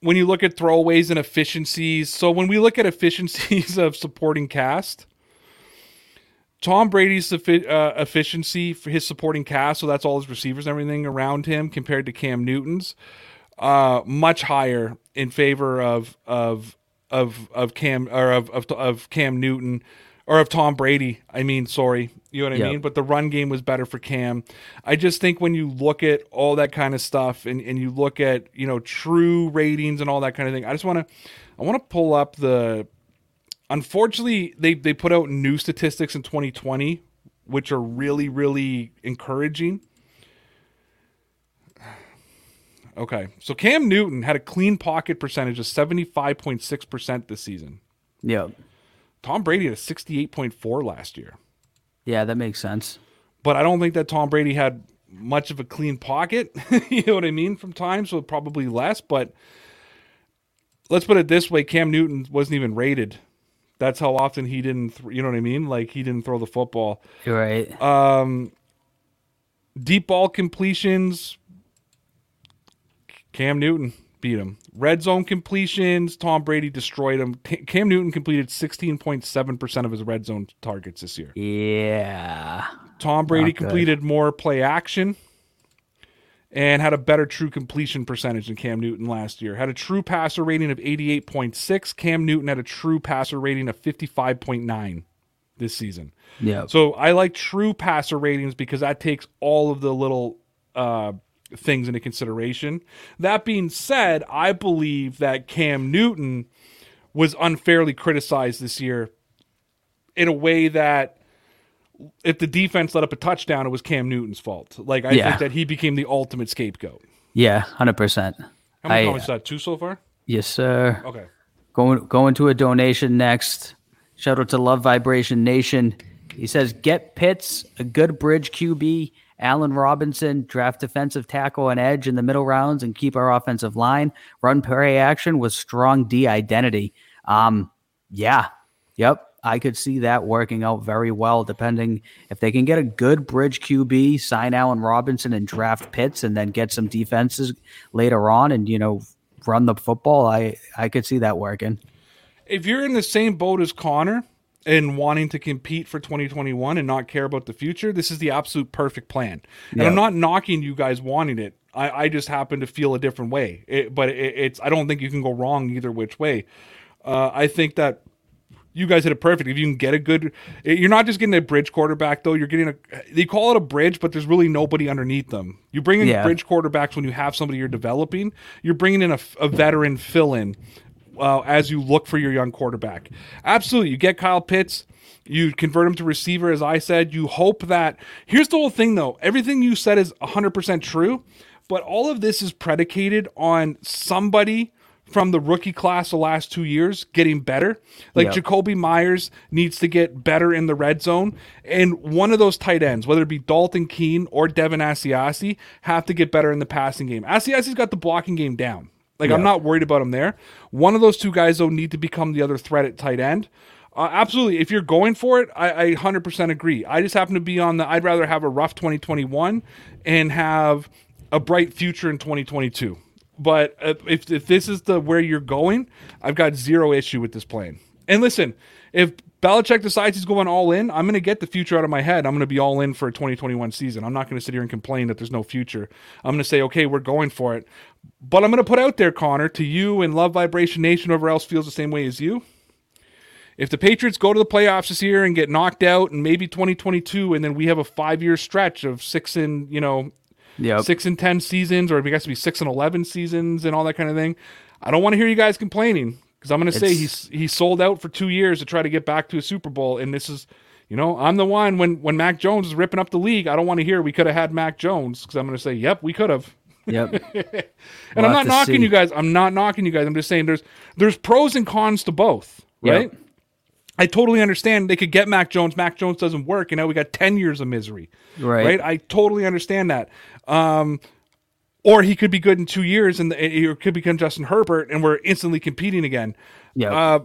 when you look at throwaways and efficiencies. So when we look at efficiencies of supporting cast, Tom Brady's uh, efficiency for his supporting cast, so that's all his receivers and everything around him, compared to Cam Newton's, uh, much higher in favor of of of of Cam or of of, of Cam Newton or of Tom Brady. I mean, sorry, you know what I Yep. mean. But the run game was better for Cam. I just think when you look at all that kind of stuff and and you look at you know true ratings and all that kind of thing, I just want to I want to pull up the unfortunately they they put out new statistics in 2020 which are really really encouraging okay so cam newton had a clean pocket percentage of 75.6% this season Yeah. tom brady had a 68.4 last year Yeah, that makes sense. but i don't think that tom brady had much of a clean pocket you know what i mean from time so probably less but let's put it this way cam newton wasn't even rated that's how often he didn't th- you know what i mean like he didn't throw the football right. Uh, deep ball completions cam newton beat him red zone completions tom brady destroyed him cam newton completed 16.7% of his red zone targets this year yeah. Tom Brady completed more play action and had a better true completion percentage than Cam Newton last year. Had a true passer rating of 88.6. Cam Newton had a true passer rating of 55.9 this season. Yeah. So I like true passer ratings because that takes all of the little uh, things into consideration. That being said, I believe that Cam Newton was unfairly criticized this year in a way that if the defense let up a touchdown, it was Cam Newton's fault. Like I Yeah. think that he became the ultimate scapegoat. yeah, hundred percent. How many I- is that? Two so far? Yes, sir. Okay. Going going to a donation next. Shout out to Love Vibration Nation. He says, "Get Pitts a good bridge QB, Allen Robinson, draft defensive tackle and edge in the middle rounds, and keep our offensive line run play action with strong D identity." Um, yeah, yep, I could see that working out very well. Depending if they can get a good bridge QB, sign Allen Robinson and draft Pitts, and then get some defenses later on, and you know run the football. I I could see that working. if you're in the same boat as Conor and wanting to compete for 2021 and not care about the future, this is the absolute perfect plan. And I'm not knocking you guys wanting it. I, I just happen to feel a different way. It, but it, it's I don't think you can go wrong either which way. Uh, I think that you guys hit it perfect. If you can get a good, you're not just getting a bridge quarterback though. You're getting a. They call it a bridge, but there's really nobody underneath them. You bring in Yeah. bridge quarterbacks when you have somebody you're developing. You're bringing in a, a veteran fill in uh, as you look for your young quarterback. Absolutely, you get Kyle Pitts. You convert him to receiver, as I said. You hope that. Here's the whole thing, though. Everything you said is 100% true, but all of this is predicated on somebody from the rookie class the last two years getting better. Like Yep. Jakobi Meyers needs to get better in the red zone. And one of those tight ends, whether it be Dalton Keene or Devin Asiasi, have to get better in the passing game. Asiasi's got the blocking game down. Like I'm not worried about him there. One of those two guys though need to become the other threat at tight end. Uh, absolutely. If you're going for it, I, I 100% agree. I just happen to be on the. I'd rather have a rough 2021 and have a bright future in 2022. But uh, if, if this is the where you're going, I've got zero issue with this plan. And listen, if Belichick decides he's going all in, I'm going to get the future out of my head. I'm going to be all in for a 2021 season. I'm not going to sit here and complain that there's no future. I'm going to say, okay, we're going for it. But I'm going to put out there, Conor, to you and Love Vibration Nation, whoever else feels the same way as you. If the Patriots go to the playoffs this year and get knocked out, and maybe 2022, and then we have a five year stretch of six and you know Yep. six and ten seasons, or it has to be six and eleven seasons, and all that kind of thing. I don't want to hear you guys complaining because I'm going to say he's he sold out for two years to try to get back to a Super Bowl, and this is, you know, I'm the one when when Mac Jones is ripping up the league. I don't want to hear we could have had Mac Jones because I'm going to say, yep, we could have. Yep. And We'll I'm not knocking see. you guys. I'm not knocking you guys. I'm just saying there's there's pros and cons to both, Yep. right? I totally understand they could get Mac Jones. Mac Jones doesn't work, and now we got ten years of misery. Right. I totally understand that. Um, or he could be good in two years, and he could become Justin Herbert, and we're instantly competing again. Yep. Uh,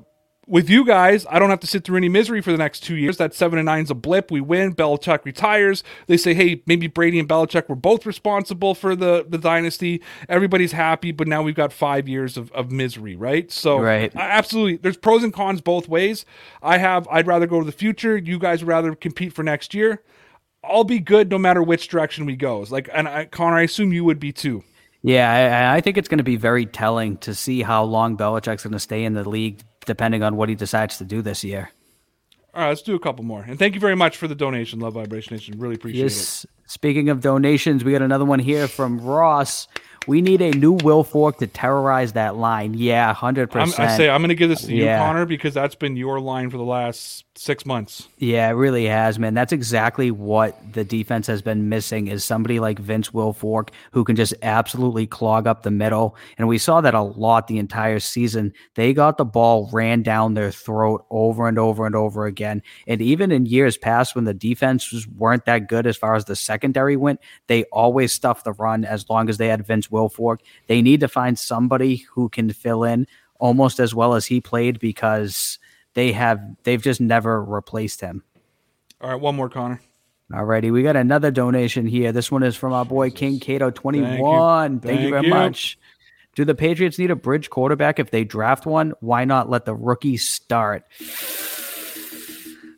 with you guys, I don't have to sit through any misery for the next two years. That seven and nine's a blip. We win. Belichick retires. They say, hey, maybe Brady and Belichick were both responsible for the, the dynasty. Everybody's happy, but now we've got five years of, of misery, right? So, Right. Absolutely. There's pros and cons both ways. I have, I'd rather go to the future. You guys would rather compete for next year. I'll be good no matter which direction we go. Like, and I, Conor, I assume you would be too. Yeah, I, I think it's going to be very telling to see how long Belichick's going to stay in the league, depending on what he decides to do this year. All right, let's do a couple more. And thank you very much for the donation, Love Vibration Nation. Really appreciate it. Yes. Speaking of donations, we got another one here from Ross. We need a new Wilfork to terrorize that line. Yeah, hundred I'm, percent. I say I'm going to give this to you, Yeah. Conor, because that's been your line for the last six months. Yeah, it really has, man. That's exactly what the defense has been missing is somebody like Vince Wilfork who can just absolutely clog up the middle. And we saw that a lot the entire season. They got the ball ran down their throat over and over and over again. And even in years past when the defenses weren't that good as far as the secondary went, they always stuffed the run as long as they had Vince Wilfork. They need to find somebody who can fill in almost as well as he played because they have they've just never replaced him. All right, one more, Conor. Alrighty, we got another donation here. This one is from our boy King Cato twenty one. Thank, you Thank very you. much. Do the Patriots need a bridge quarterback if they draft one? Why not let the rookie start?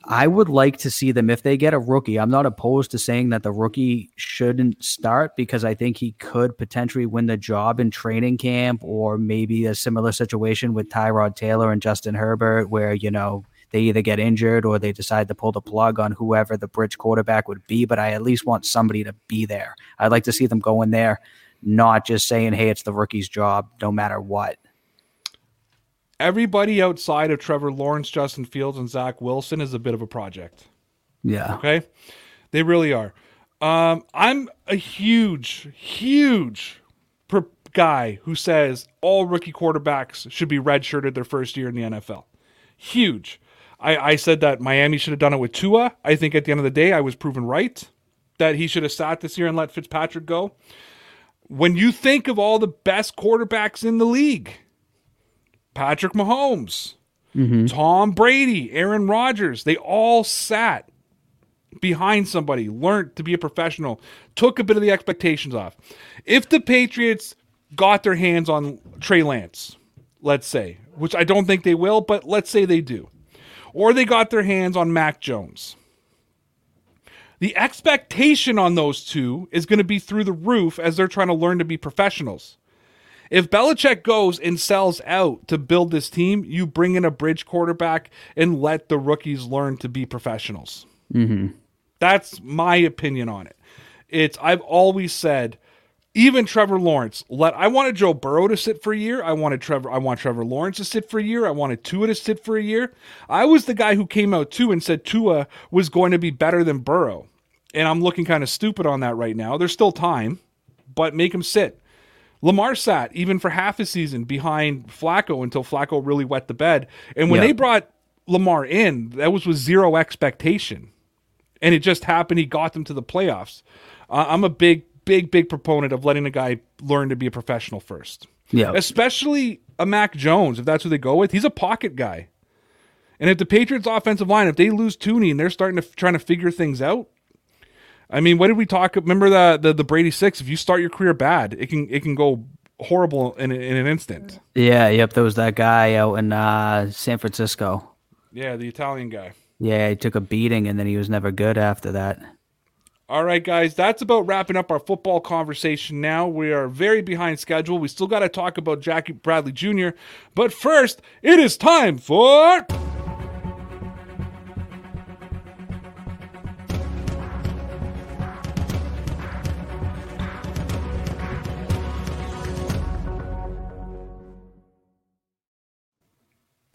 I would like to see them if they get a rookie. I'm not opposed to saying that the rookie shouldn't start because I think he could potentially win the job in training camp or maybe a similar situation with Tyrod Taylor and Justin Herbert where, you know, they either get injured or they decide to pull the plug on whoever the bridge quarterback would be, but I at least want somebody to be there. I'd like to see them go in there, not just saying, hey, it's the rookie's job, no matter what. Everybody outside of Trevor Lawrence, Justin Fields, and Zach Wilson is a bit of a project. Yeah. Okay, they really are. Um, I'm a huge, huge per- guy who says all rookie quarterbacks should be redshirted their first year in the NFL. Huge. I, I said that Miami should have done it with Tua. I think at the end of the day, I was proven right that he should have sat this year and let Fitzpatrick go. When you think of all the best quarterbacks in the league, Patrick Mahomes, mm-hmm. Tom Brady, Aaron Rodgers, they all sat behind somebody, learned to be a professional, took a bit of the expectations off. If the Patriots got their hands on Trey Lance, let's say, which I don't think they will, but let's say they do, or they got their hands on Mac Jones. The expectation on those two is going to be through the roof as they're trying to learn to be professionals. If Belichick goes and sells out to build this team, you bring in a bridge quarterback and let the rookies learn to be professionals. Mm-hmm. That's my opinion on it. It's I've always said, even Trevor Lawrence. Let I wanted Joe Burrow to sit for a year. I wanted Trevor. I want Trevor Lawrence to sit for a year. I wanted Tua to sit for a year. I was the guy who came out too and said Tua was going to be better than Burrow, and I'm looking kind of stupid on that right now. There's still time, but make him sit. Lamar sat even for half a season behind Flacco until Flacco really wet the bed. And when Yeah. they brought Lamar in, that was with zero expectation. And it just happened. He got them to the playoffs. Uh, I'm a big, big, big proponent of letting a guy learn to be a professional first. Yeah. Especially a Mac Jones, if that's who they go with. He's a pocket guy. And if the Patriots offensive line, if they lose Thuney and they're starting to trying to figure things out, I mean, what did we talk? Remember the, the the Brady six? If you start your career bad, it can it can go horrible in in an instant. Yeah, yep. There was that guy out in uh, San Francisco. Yeah, the Italian guy. Yeah, he took a beating and then he was never good after that. All right, guys, that's about wrapping up our football conversation now. We are very behind schedule. We still got to talk about Jackie Bradley Jr. But first, it is time for.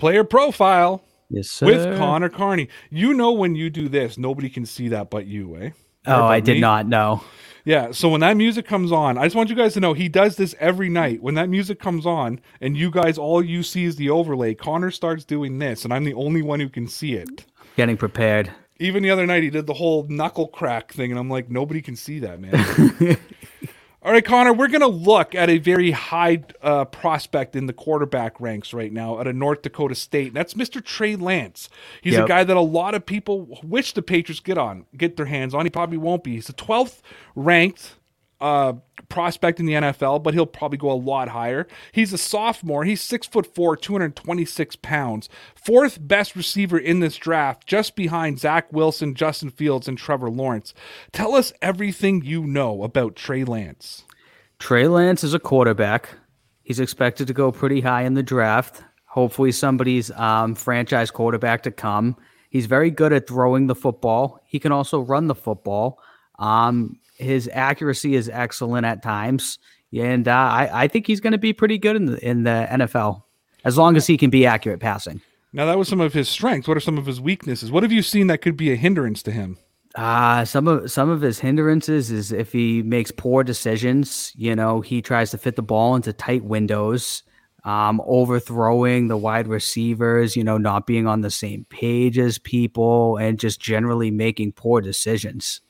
Player profile Yes, sir. with Conor Carney. You know when you do this, nobody can see that but you, eh? Oh, I did me. not know. Yeah, so when that music comes on, I just want you guys to know he does this every night. When that music comes on and you guys all you see is the overlay, Conor starts doing this and I'm the only one who can see it. Getting prepared. Even the other night he did the whole knuckle crack thing and I'm like nobody can see that, man. all right, Conor, we're going to look at a very high uh, prospect in the quarterback ranks right now at a North Dakota State. That's Mr. Trey Lance. He's a guy that a lot of people wish the Patriots get on, get their hands on. He probably won't be. He's the 12th ranked uh, prospect in the NFL, but he'll probably go a lot higher. He's a sophomore. He's six foot four, 226 pounds. Fourth best receiver in this draft, just behind Zach Wilson, Justin Fields, and Trevor Lawrence. Tell us everything you know about Trey Lance. Trey Lance is a quarterback. He's expected to go pretty high in the draft. Hopefully, somebody's um, franchise quarterback to come. He's very good at throwing the football. He can also run the football. Um, his accuracy is excellent at times, and uh, I, I think he's going to be pretty good in the in the NFL as long as he can be accurate passing. Now, that was some of his strengths. What are some of his weaknesses? What have you seen that could be a hindrance to him? Uh, some of some of his hindrances is if he makes poor decisions. You know, he tries to fit the ball into tight windows, um, overthrowing the wide receivers. You know, not being on the same page as people, and just generally making poor decisions.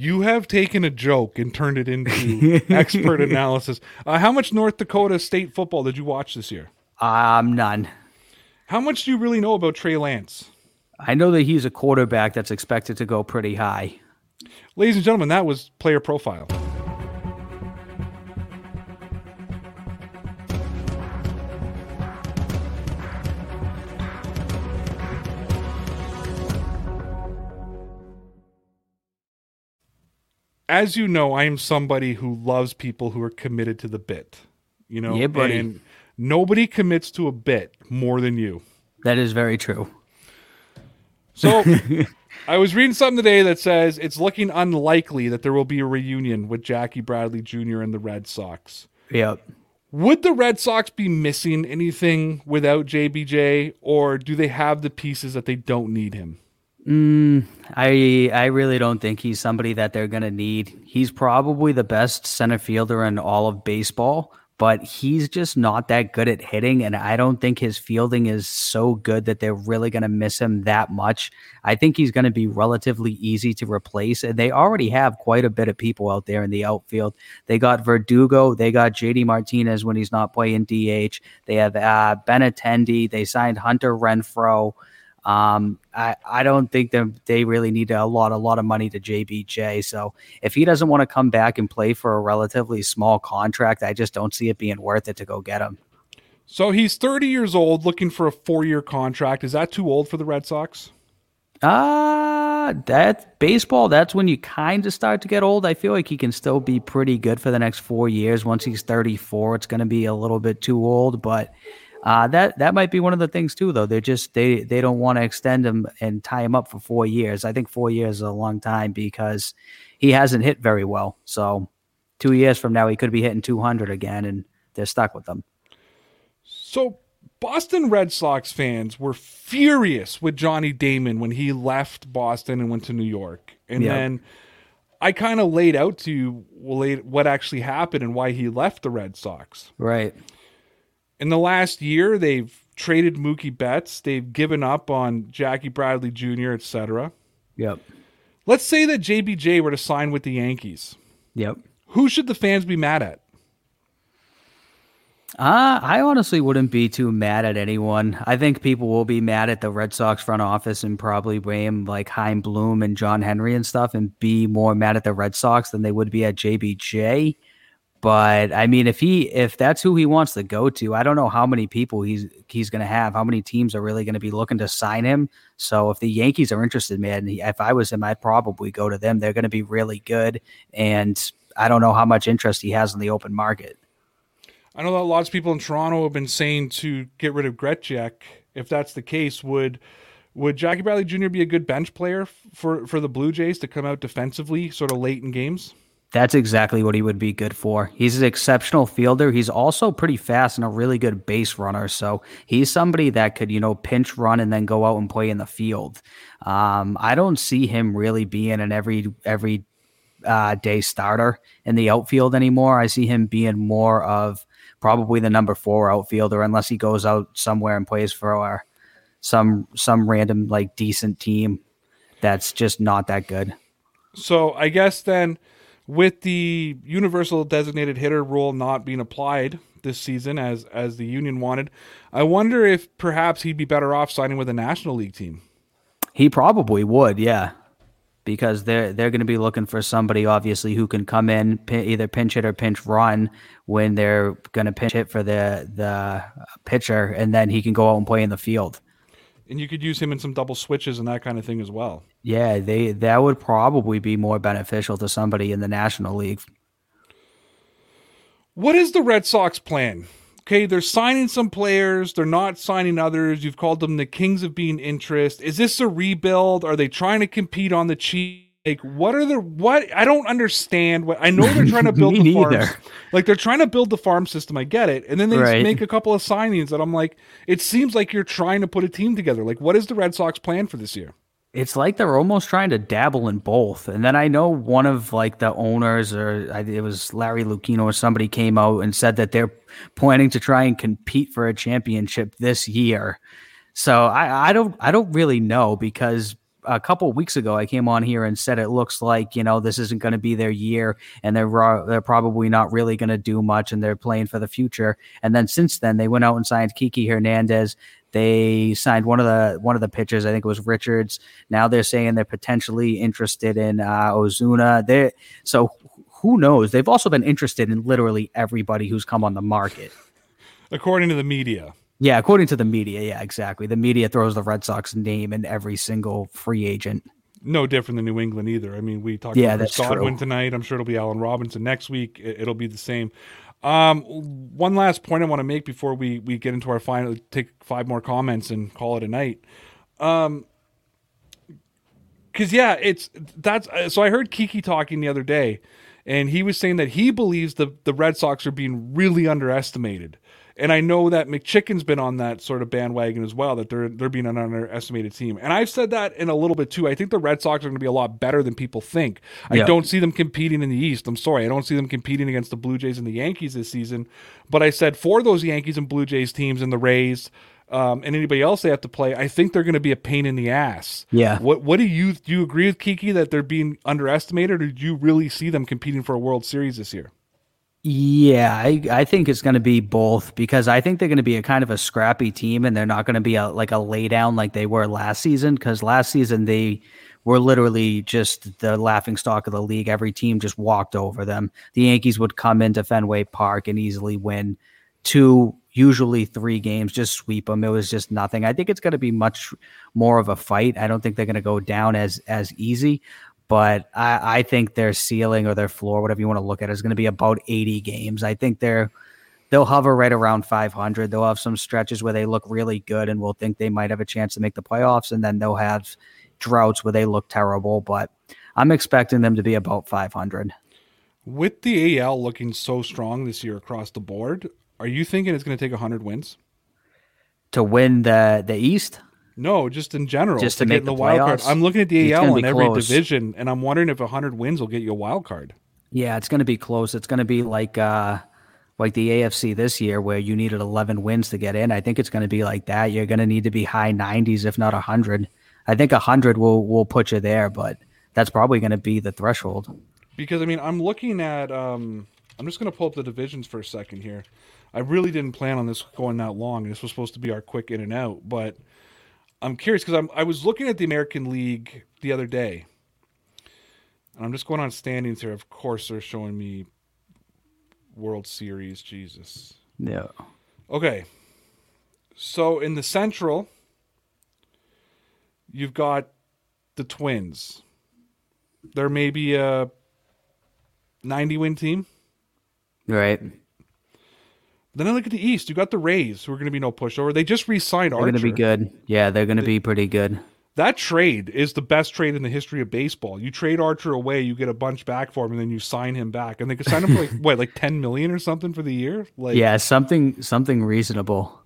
You have taken a joke and turned it into expert analysis. Uh, how much North Dakota State football did you watch this year? Um, none. How much do you really know about Trey Lance? I know that he's a quarterback that's expected to go pretty high. Ladies and gentlemen, that was player profile. As you know, I am somebody who loves people who are committed to the bit. You know, Yeah, buddy. and nobody commits to a bit more than you. That is very true. So I was reading something today that says it's looking unlikely that there will be a reunion with Jackie Bradley Jr. and the Red Sox. Yep. Would the Red Sox be missing anything without JBJ, or do they have the pieces that they don't need him? I I really don't think he's somebody that they're gonna need. He's probably the best center fielder in all of baseball, but he's just not that good at hitting, and I don't think his fielding is so good that they're really gonna miss him that much. I think he's gonna be relatively easy to replace, and they already have quite a bit of people out there in the outfield. They got Verdugo, they got JD Martinez when he's not playing DH. They have uh, Benintendi. They signed Hunter Renfroe. Um, I, I don't think that they really need a lot, a lot of money to JBJ. So if he doesn't want to come back and play for a relatively small contract, I just don't see it being worth it to go get him. So he's 30 years old, looking for a four year contract. Is that too old for the Red Sox? Uh that baseball, that's when you kind of start to get old. I feel like he can still be pretty good for the next four years. Once he's 34, it's going to be a little bit too old, but uh, that that might be one of the things too, though. They're just they they don't want to extend him and tie him up for four years. I think four years is a long time because he hasn't hit very well. So two years from now, he could be hitting 200 again, and they're stuck with him. So Boston Red Sox fans were furious with Johnny Damon when he left Boston and went to New York. And Yeah. then I kind of laid out to you what actually happened and why he left the Red Sox. Right. In the last year, they've traded Mookie Betts. They've given up on Jackie Bradley Jr., etc. Yep. Let's say that JBJ were to sign with the Yankees. Yep. Who should the fans be mad at? Uh, I honestly wouldn't be too mad at anyone. I think people will be mad at the Red Sox front office and probably blame like Chaim Bloom and John Henry and stuff and be more mad at the Red Sox than they would be at JBJ. But I mean, if he if that's who he wants to go to, I don't know how many people he's he's going to have. How many teams are really going to be looking to sign him? So if the Yankees are interested, man, if I was him, I'd probably go to them. They're going to be really good, and I don't know how much interest he has in the open market. I know that lots of people in Toronto have been saying to get rid of Grichuk. If that's the case, would would Jackie Bradley Jr. be a good bench player for for the Blue Jays to come out defensively, sort of late in games? That's exactly what he would be good for. He's an exceptional fielder. He's also pretty fast and a really good base runner. So he's somebody that could, you know, pinch run and then go out and play in the field. Um, I don't see him really being an every every uh, day starter in the outfield anymore. I see him being more of probably the number four outfielder, unless he goes out somewhere and plays for some some random like decent team that's just not that good. So I guess then with the universal designated hitter rule not being applied this season as as the union wanted, I wonder if perhaps he'd be better off signing with a National League team. He probably would, yeah, because they're they're going to be looking for somebody obviously who can come in either pinch hit or pinch run when they're going to pinch hit for the the uh, pitcher, and then he can go out and play in the field and you could use him in some double switches and that kind of thing as well. Yeah, they that would probably be more beneficial to somebody in the National League. What is the Red Sox plan? Okay, they're signing some players, they're not signing others. You've called them the kings of being interest. Is this a rebuild? Are they trying to compete on the cheap? Like, what are the what? I don't understand. What I know they're trying to build the farm. Like they're trying to build the farm system. I get it, and then they right. make a couple of signings that I'm like, it seems like you're trying to put a team together. Like, what is the Red Sox plan for this year? It's like they're almost trying to dabble in both. And then I know one of like the owners, or it was Larry Lucchino or somebody came out and said that they're planning to try and compete for a championship this year. So I, I don't I don't really know because a couple weeks ago, I came on here and said it looks like you know this isn't going to be their year, and they're they're probably not really going to do much, and they're playing for the future. And then since then, they went out and signed Kiki Hernandez. They signed one of the one of the pitchers. I think it was Richards. Now they're saying they're potentially interested in uh, Ozuna. They so who knows? They've also been interested in literally everybody who's come on the market, according to the media. Yeah, according to the media, yeah, exactly. The media throws the Red Sox name in every single free agent. No different than New England either. I mean, we talked yeah, about Godwin tonight. I'm sure it'll be Allen Robinson next week. It'll be the same. Um, one last point I want to make before we we get into our final, take five more comments and call it a night. Um, because yeah, it's that's so I heard Kiki talking the other day, and he was saying that he believes the the Red Sox are being really underestimated. And I know that McChicken's been on that sort of bandwagon as well, that they're they're being an underestimated team. And I've said that in a little bit too. I think the Red Sox are going to be a lot better than people think. I don't see them competing in the East. I'm sorry, I don't see them competing against the Blue Jays and the Yankees this season. But I said for those Yankees and Blue Jays teams and the Rays. Um, and anybody else they have to play, I think they're going to be a pain in the ass. Yeah. What What do you do? You agree with Kiki that they're being underestimated, or do you really see them competing for a World Series this year? Yeah, I, I think it's going to be both because I think they're going to be a kind of a scrappy team and they're not going to be a like a lay down like they were last season because last season they were literally just the laughing stock of the league. Every team just walked over them. The Yankees would come into Fenway Park and easily win two, usually three games, just sweep them. It was just nothing. I think it's going to be much more of a fight. I don't think they're going to go down as as easy but I, I think their ceiling or their floor, whatever you want to look at, is going to be about 80 games. I think they're they'll hover right around 500. They'll have some stretches where they look really good, and we'll think they might have a chance to make the playoffs, and then they'll have droughts where they look terrible. But I'm expecting them to be about 500. With the AL looking so strong this year across the board, are you thinking it's going to take 100 wins to win the the East? No, just in general. Just to make get the the wild card. I'm looking at the AL in every close. division, and I'm wondering if 100 wins will get you a wild card. Yeah, it's going to be close. It's going to be like uh like the AFC this year where you needed 11 wins to get in. I think it's going to be like that. You're going to need to be high 90s if not 100. I think 100 will will put you there, but that's probably going to be the threshold. Because I mean, I'm looking at. Um, I'm just going to pull up the divisions for a second here. I really didn't plan on this going that long. This was supposed to be our quick in and out, but I'm curious because I'm I was looking at the American League the other day, and I'm just going on standings here. Of course, they're showing me World Series. Jesus. Yeah. Okay. So in the Central, you've got the Twins. They're maybe a 90 win team. Right. Then I look at the East. You got the Rays, who are going to be no pushover. They just re-signed They're Archer. going to be good. Yeah, they're going to be pretty good. That trade is the best trade in the history of baseball. You trade Archer away, you get a bunch back for him, and then you sign him back, and they could sign him for like what, like ten million or something for the year. Like, Yeah, something something reasonable.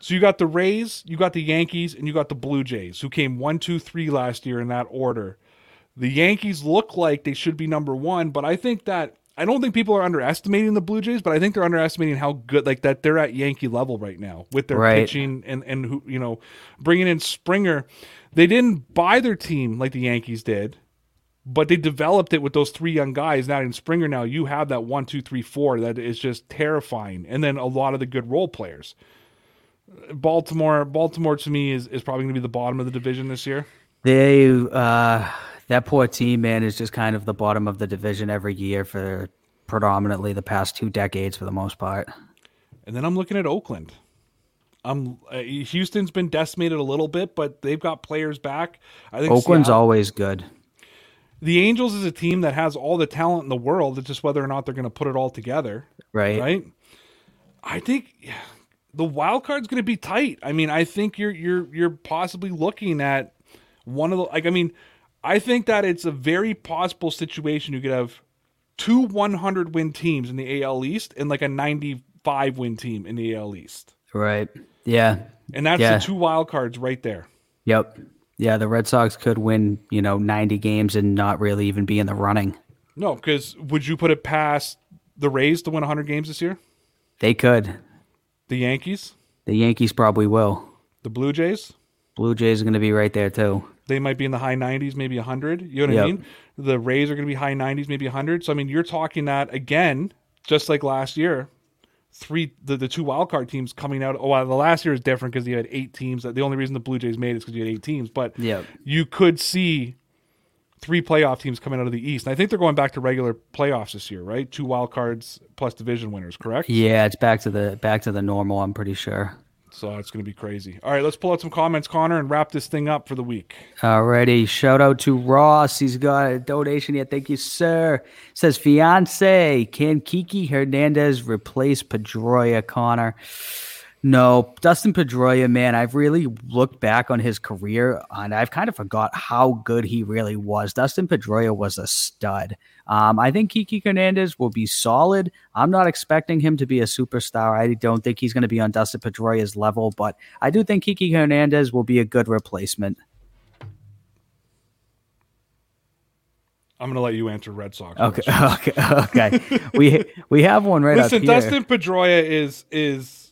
So you got the Rays, you got the Yankees, and you got the Blue Jays, who came one, two, three last year in that order. The Yankees look like they should be number one, but I think that I don't think people are underestimating the Blue Jays, but I think they're underestimating how good, like that, they're at Yankee level right now with their Right. pitching and and who you know bringing in Springer. They didn't buy their team like the Yankees did, but they developed it with those three young guys. Now in Springer, now you have that one, two, three, four that is just terrifying, and then a lot of the good role players. Baltimore, Baltimore to me is, is probably going to be the bottom of the division this year. They uh that poor team, man, is just kind of the bottom of the division every year for predominantly the past two decades for the most part. And then I'm looking at Oakland. I'm uh, Houston's been decimated a little bit, but they've got players back. I think Oakland's Seattle- always good. the Angels is a team that has all the talent in the world. It's just whether or not they're going to put it all together, Right. right? I think the wild card's going to be tight. I mean, I think you're you're you're possibly looking at one of the like. I mean, I think that it's a very possible situation. You could have two 100 win teams in the AL East and like a 95 win team in the AL East, Right. Yeah. and that's Yeah. the two wild cards right there. Yep. Yeah, the Red Sox could win, you know, 90 games and not really even be in the running. No, because would you put it past the Rays to win 100 games this year? They could. The Yankees, The Yankees probably will. the Blue Jays, Blue Jays are going to be right there too. They might be in the high 90s, maybe 100. You know what I mean? The Rays are going to be high 90s, maybe 100. So I mean, you're talking that again, just like last year. Three the, the two wild card teams coming out. Oh, well, the last year is different because you had eight teams. The only reason the Blue Jays made it is because you had eight teams. But Yep. you could see three playoff teams coming out of the East. And I think they're going back to regular playoffs this year, right? Two wild cards plus division winners, correct? Yeah, it's back to the back to the normal, I'm pretty sure. So it's going to be crazy. All right, let's pull out some comments, Conor, and wrap this thing up for the week. Alrighty, shout out to Ross. He's got a donation here. Thank you, sir. Says fiance, can Kiki Hernandez replace Pedroia Conor? No, Dustin Pedroia, man, I've really looked back on his career and I've kind of forgot how good he really was. Dustin Pedroia was a stud. Um, I think Kiki Hernandez will be solid. I'm not expecting him to be a superstar. I don't think he's going to be on Dustin Pedroia's level, but I do think Kiki Hernandez will be a good replacement. I'm going to let you answer Red Sox. Okay, okay, okay. we we have one right Listen. Dustin Pedroia is is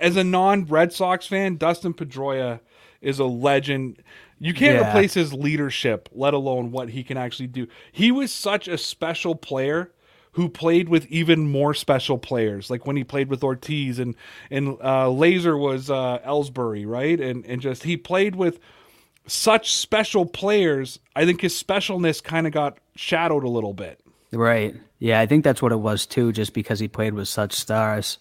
as a non-Red Sox fan, Dustin Pedroia is a legend. You can't Yeah. replace his leadership, let alone what he can actually do. He was such a special player who played with even more special players, like when he played with Ortiz and and uh, Laser was uh, Ellsbury, right? And and just he played with such special players. I think his specialness kind of got shadowed a little bit. Right. Yeah, I think that's what it was too, just because he played with such stars.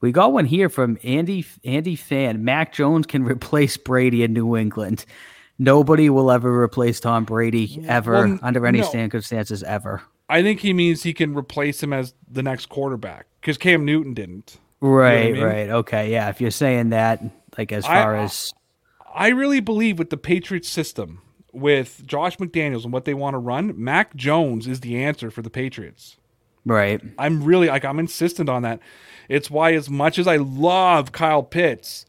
We got one here from Andy Andy Fan. Mac Jones can replace Brady in New England. Nobody will ever replace Tom Brady ever Well, under any no. circumstances ever. I think he means he can replace him as the next quarterback because Cam Newton didn't. Right, mean? right. Okay, yeah. If you're saying that, like as I- far as I really believe with the Patriots system, with Josh McDaniels and what they want to run, Mac Jones is the answer for the Patriots. right, I'm really like I'm insistent on that. It's why as much as I love Kyle Pitts,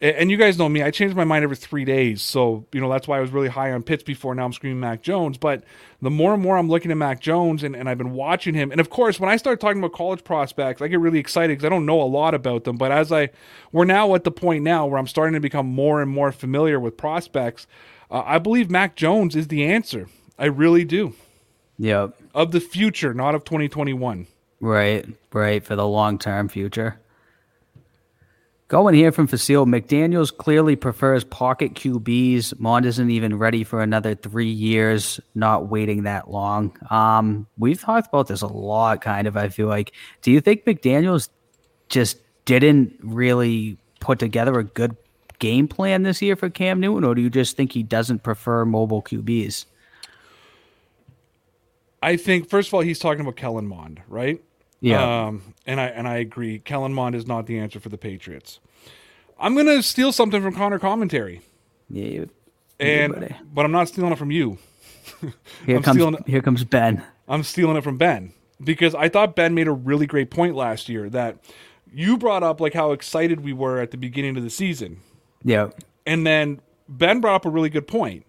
And you guys know me, I change my mind every three days. So, you know, that's why I was really high on Pitts before. Now I'm screaming Mac Jones. But the more and more I'm looking at Mac Jones and, and I've been watching him. And of course, when I start talking about college prospects, I get really excited because I don't know a lot about them. But as I, we're now at the point now where I'm starting to become more and more familiar with prospects, uh, I believe Mac Jones is the answer. I really do. Yep. Of the future, not of 2021. Right, right, for the long term future. Going here from Facile, McDaniels clearly prefers pocket QBs. Mond isn't even ready for another three years, not waiting that long. Um, we've talked about this a lot, kind of, I feel like. Do you think McDaniels just didn't really put together a good game plan this year for Cam Newton, or do you just think he doesn't prefer mobile QBs? I think first of all he's talking about Kellen Mond, right? Yeah. Um, and I and I agree. Kellen Mond is not the answer for the Patriots. I'm gonna steal something from Conor commentary, Yeah. and buddy. but I'm not stealing it from you. Here I'm comes stealing it- here comes Ben. I'm stealing it from Ben because I thought Ben made a really great point last year that you brought up like how excited we were at the beginning of the season, Yeah. and then Ben brought up a really good point.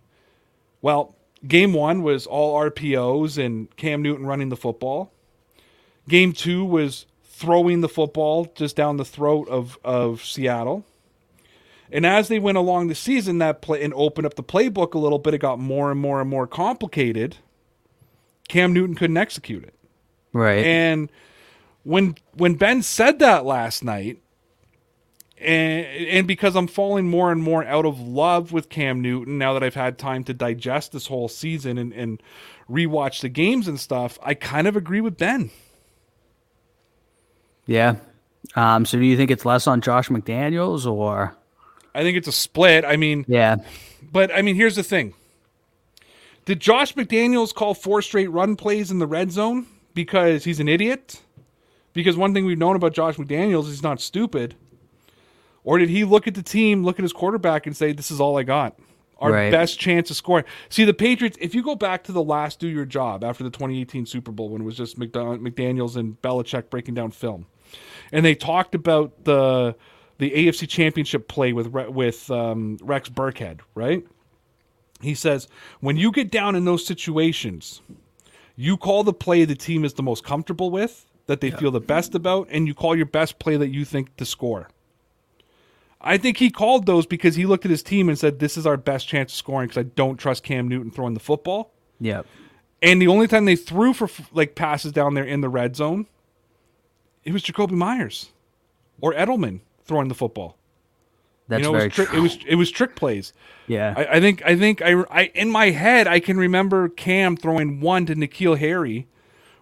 Well, game one was all RPOs and Cam Newton running the football. Game two was throwing the football just down the throat of, of Seattle. And as they went along the season, that play and opened up the playbook a little bit, it got more and more and more complicated. Cam Newton couldn't execute it. Right. And when when Ben said that last night, and and because I'm falling more and more out of love with Cam Newton now that I've had time to digest this whole season and, and rewatch the games and stuff, I kind of agree with Ben. Yeah. Um, so do you think it's less on Josh McDaniels or I think it's a split. I mean, yeah. but I mean, here's the thing. Did Josh McDaniels call four straight run plays in the red zone because he's an idiot? Because one thing we've known about Josh McDaniels is he's not stupid. Or did he look at the team, look at his quarterback, and say, This is all I got? Our Right. best chance of scoring. See, the Patriots, if you go back to the last do your job after the 2018 Super Bowl when it was just McDaniels and Belichick breaking down film, and they talked about the the AFC Championship play with with um, Rex Burkhead, right? He says, when you get down in those situations, you call the play the team is the most comfortable with, that they feel the best about, and you call your best play that you think to score. I think he called those because he looked at his team and said, "This is our best chance of scoring because I don't trust Cam Newton throwing the football." Yep. And the only time they threw for like passes down there in the red zone, it was Jakobi Meyers or Edelman throwing the football. That's you know, it very was, trick, true. it was it was trick plays. yeah. I, I think I think I, I in my head I can remember Cam throwing one to N'Keal Harry,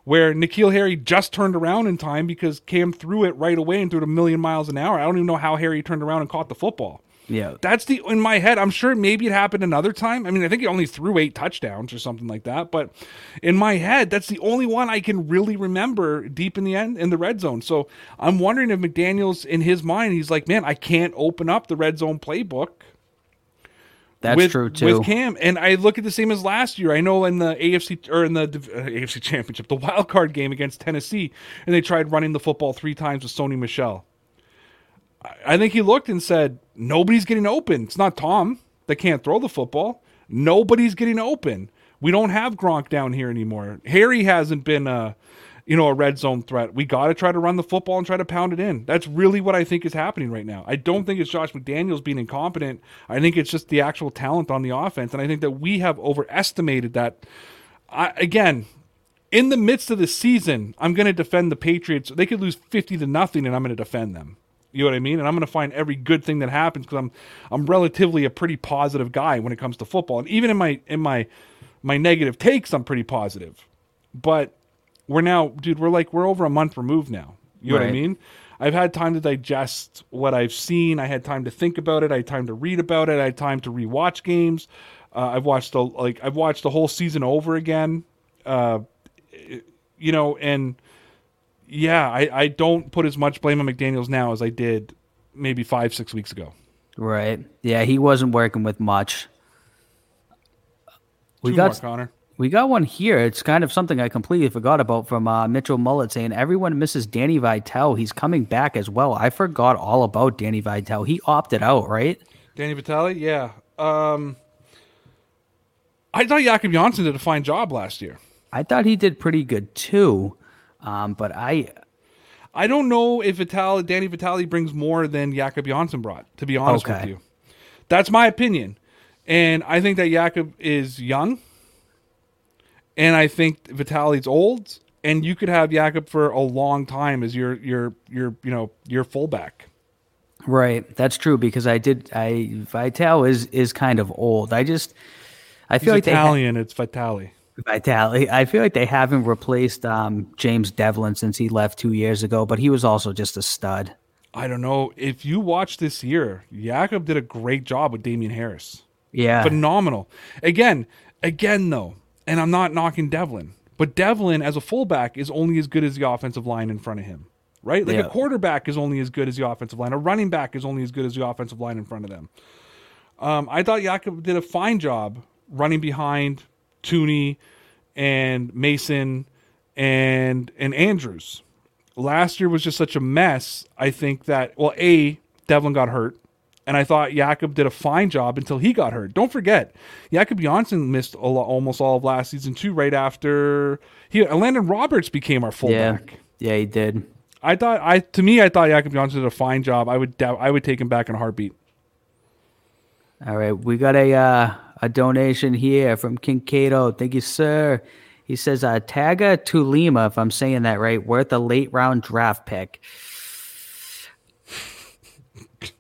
where N'Keal Harry just turned around in time because Cam threw it right away and threw it a million miles an hour. I don't even know how Harry turned around and caught the football. Yeah. That's the in my head. I'm sure maybe it happened another time. I mean, I think he only threw eight touchdowns or something like that. But in my head, that's the only one I can really remember deep in the end in the red zone. So I'm wondering if McDaniel's in his mind, he's like, man, I can't open up the red zone playbook That's with, true too. With Cam, and I look at the same as last year. I know in the AFC or in the uh, AFC Championship, the wild card game against Tennessee, and they tried running the football three times with Sony Michel. I- think he looked and said, "Nobody's getting open. It's not Tom that can't throw the football. Nobody's getting open. We don't have Gronk down here anymore. Harry hasn't been a, you know, a red zone threat. We got to try to run the football and try to pound it in. That's really what I think is happening right now. I don't think it's Josh McDaniels being incompetent. I think it's just the actual talent on the offense, and I think that we have overestimated that. I, again, in the midst of the season, I'm going to defend the Patriots. They could lose 50 to nothing, and I'm going to defend them. You know what I mean? And I'm going to find every good thing that happens because I'm I'm relatively a pretty positive guy when it comes to football. And even in my in my my negative takes, I'm pretty positive. But we're now, dude, we're like we're over a month removed now. You know what I mean? I've had time to digest what I've seen. I had time to think about it. I had time to read about it. I had time to rewatch games. Uh, I've watched the like I've watched the whole season over again. Uh, you know, and yeah, I, I don't put as much blame on McDaniel's now as I did maybe five, six weeks ago. Right. Yeah, he wasn't working with much. We Two got Conor. We got one here. It's kind of something I completely forgot about from uh, Mitchell Mullet saying everyone misses Danny Vitale. He's coming back as well. I forgot all about Danny Vitale. He opted out, right? Danny Vitale, yeah. Um, I thought Jakob Johnson did a fine job last year. I thought he did pretty good too, um, but I I don't know if Vitale, Danny Vitali brings more than Jakob Johnson brought. To be honest with you, that's my opinion, and I think that Jakob is young, and I think Vitali's old, and you could have Jakob for a long time as your your your you know your fullback. right. That's true because I did. I Vitale is is kind of old. I just I He's feel like Italian. it's Vitale. Vitale. I feel like they haven't replaced um, James Devlin since he left two years ago, but he was also just a stud. I don't know if you watch this year. Jakob did a great job with Damien Harris. Yeah, phenomenal. Again, again though, and I'm not knocking Devlin, but Devlin as a fullback is only as good as the offensive line in front of him, right? Like Yeah. a quarterback is only as good as the offensive line. A running back is only as good as the offensive line in front of them. Um, I thought Jakob did a fine job running behind Thuney and Mason and and Andrews. Last year was just such a mess. I think that well, a Devlin got hurt, and I thought Jakob did a fine job until he got hurt. Don't forget, Jakob Johnson missed a lo- almost all of last season too. Right after he, Landon Roberts became our fullback. yeah. He did. I thought I to me I thought Jakob Johnson did a fine job. I would I would take him back in a heartbeat. All right, we got a uh, a donation here from Kincaid. Thank you, sir. He says, uh, "Taaga Tuulima, if I'm saying that right, worth a late round draft pick."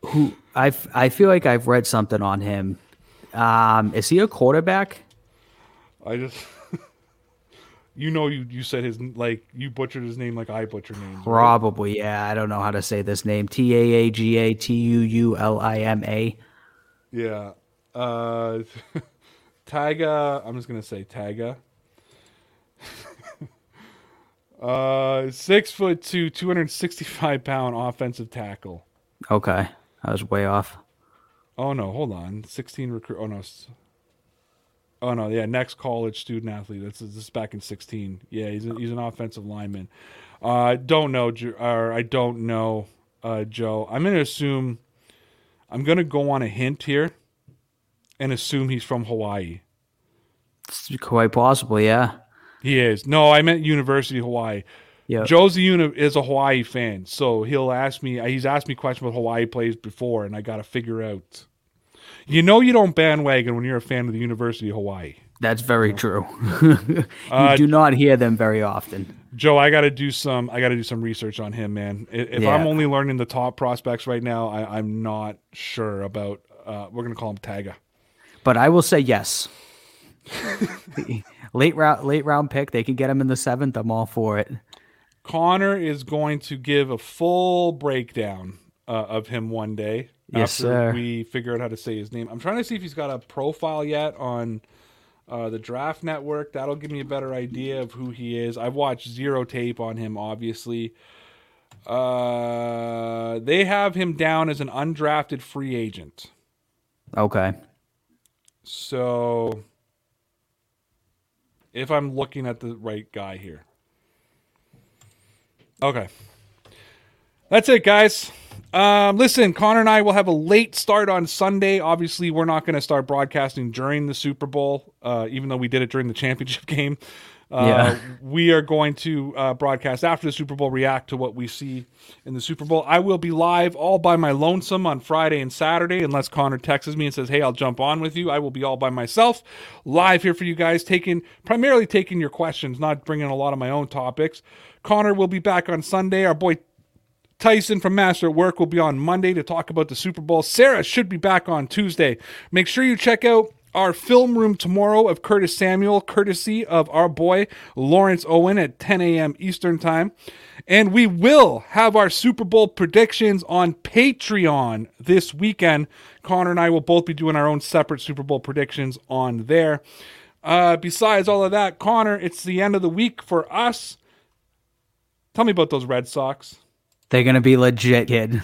Who I I feel like I've read something on him. Um, is he a quarterback? I just you know you you said his like you butchered his name like I butcher names. right? Probably, yeah. I don't know how to say this name. T A A G A T U U L I M A. Yeah. Uh Taga, I'm just to say Taga. uh 6 foot 2, 265 pound offensive tackle. Okay, I was way off. Oh no, hold on. 16 recruit Oh no. Oh no, yeah, next college student athlete. That's this is back in 16. Yeah, he's a, he's an offensive lineman. Uh don't know or I don't know uh Joe. I'm to assume I'm to go on a hint here and assume he's from Hawaii. It's quite possible, yeah. He is. No, I meant University of Hawaii. Yeah. Joe's a uni- is a Hawaii fan, so he'll ask me. He's asked me questions about Hawaii plays before, and I got to figure out. You know, you don't bandwagon when you're a fan of the University of Hawaii. That's very true. you Uh, do not hear them very often. Joe, I got to do some. I got to do some research on him, man. If Yeah. I'm only learning the top prospects right now, I, I'm not sure about. Uh, we're gonna call him Taga. But I will say yes. late round, late round pick. They can get him in the seventh. I'm all for it. Conor is going to give a full breakdown uh, of him one day Yes, after sir. we figure out how to say his name. I'm trying to see if he's got a profile yet on uh, the Draft Network. That'll give me a better idea of who he is. I've watched zero tape on him, obviously. Uh, they have him down as an undrafted free agent. Okay. So, if I'm looking at the right guy here. Okay. That's it, guys. Um, listen, Conor and I will have a late start on Sunday. Obviously, we're not going to start broadcasting during the Super Bowl, uh, even though we did it during the championship game. Uh, Yeah. We are going to uh, broadcast after the Super Bowl, react to what we see in the Super Bowl. I will be live all by my lonesome on Friday and Saturday, unless Conor texts me and says, "Hey, I'll jump on with you." I will be all by myself, live here for you guys, taking primarily taking your questions, not bringing a lot of my own topics. Conor will be back on Sunday. Our boy Tyson from Master at Work will be on Monday to talk about the Super Bowl. Sarah should be back on Tuesday. Make sure you check out our film room tomorrow of Curtis Samuel, courtesy of our boy Lawrence Owen at 10 a.m. Eastern Time. And we will have our Super Bowl predictions on Patreon this weekend. Conor and I will both be doing our own separate Super Bowl predictions on there. Uh, besides all of that, Conor, it's the end of the week for us. Tell me about those Red Sox. They're gonna be legit, kid.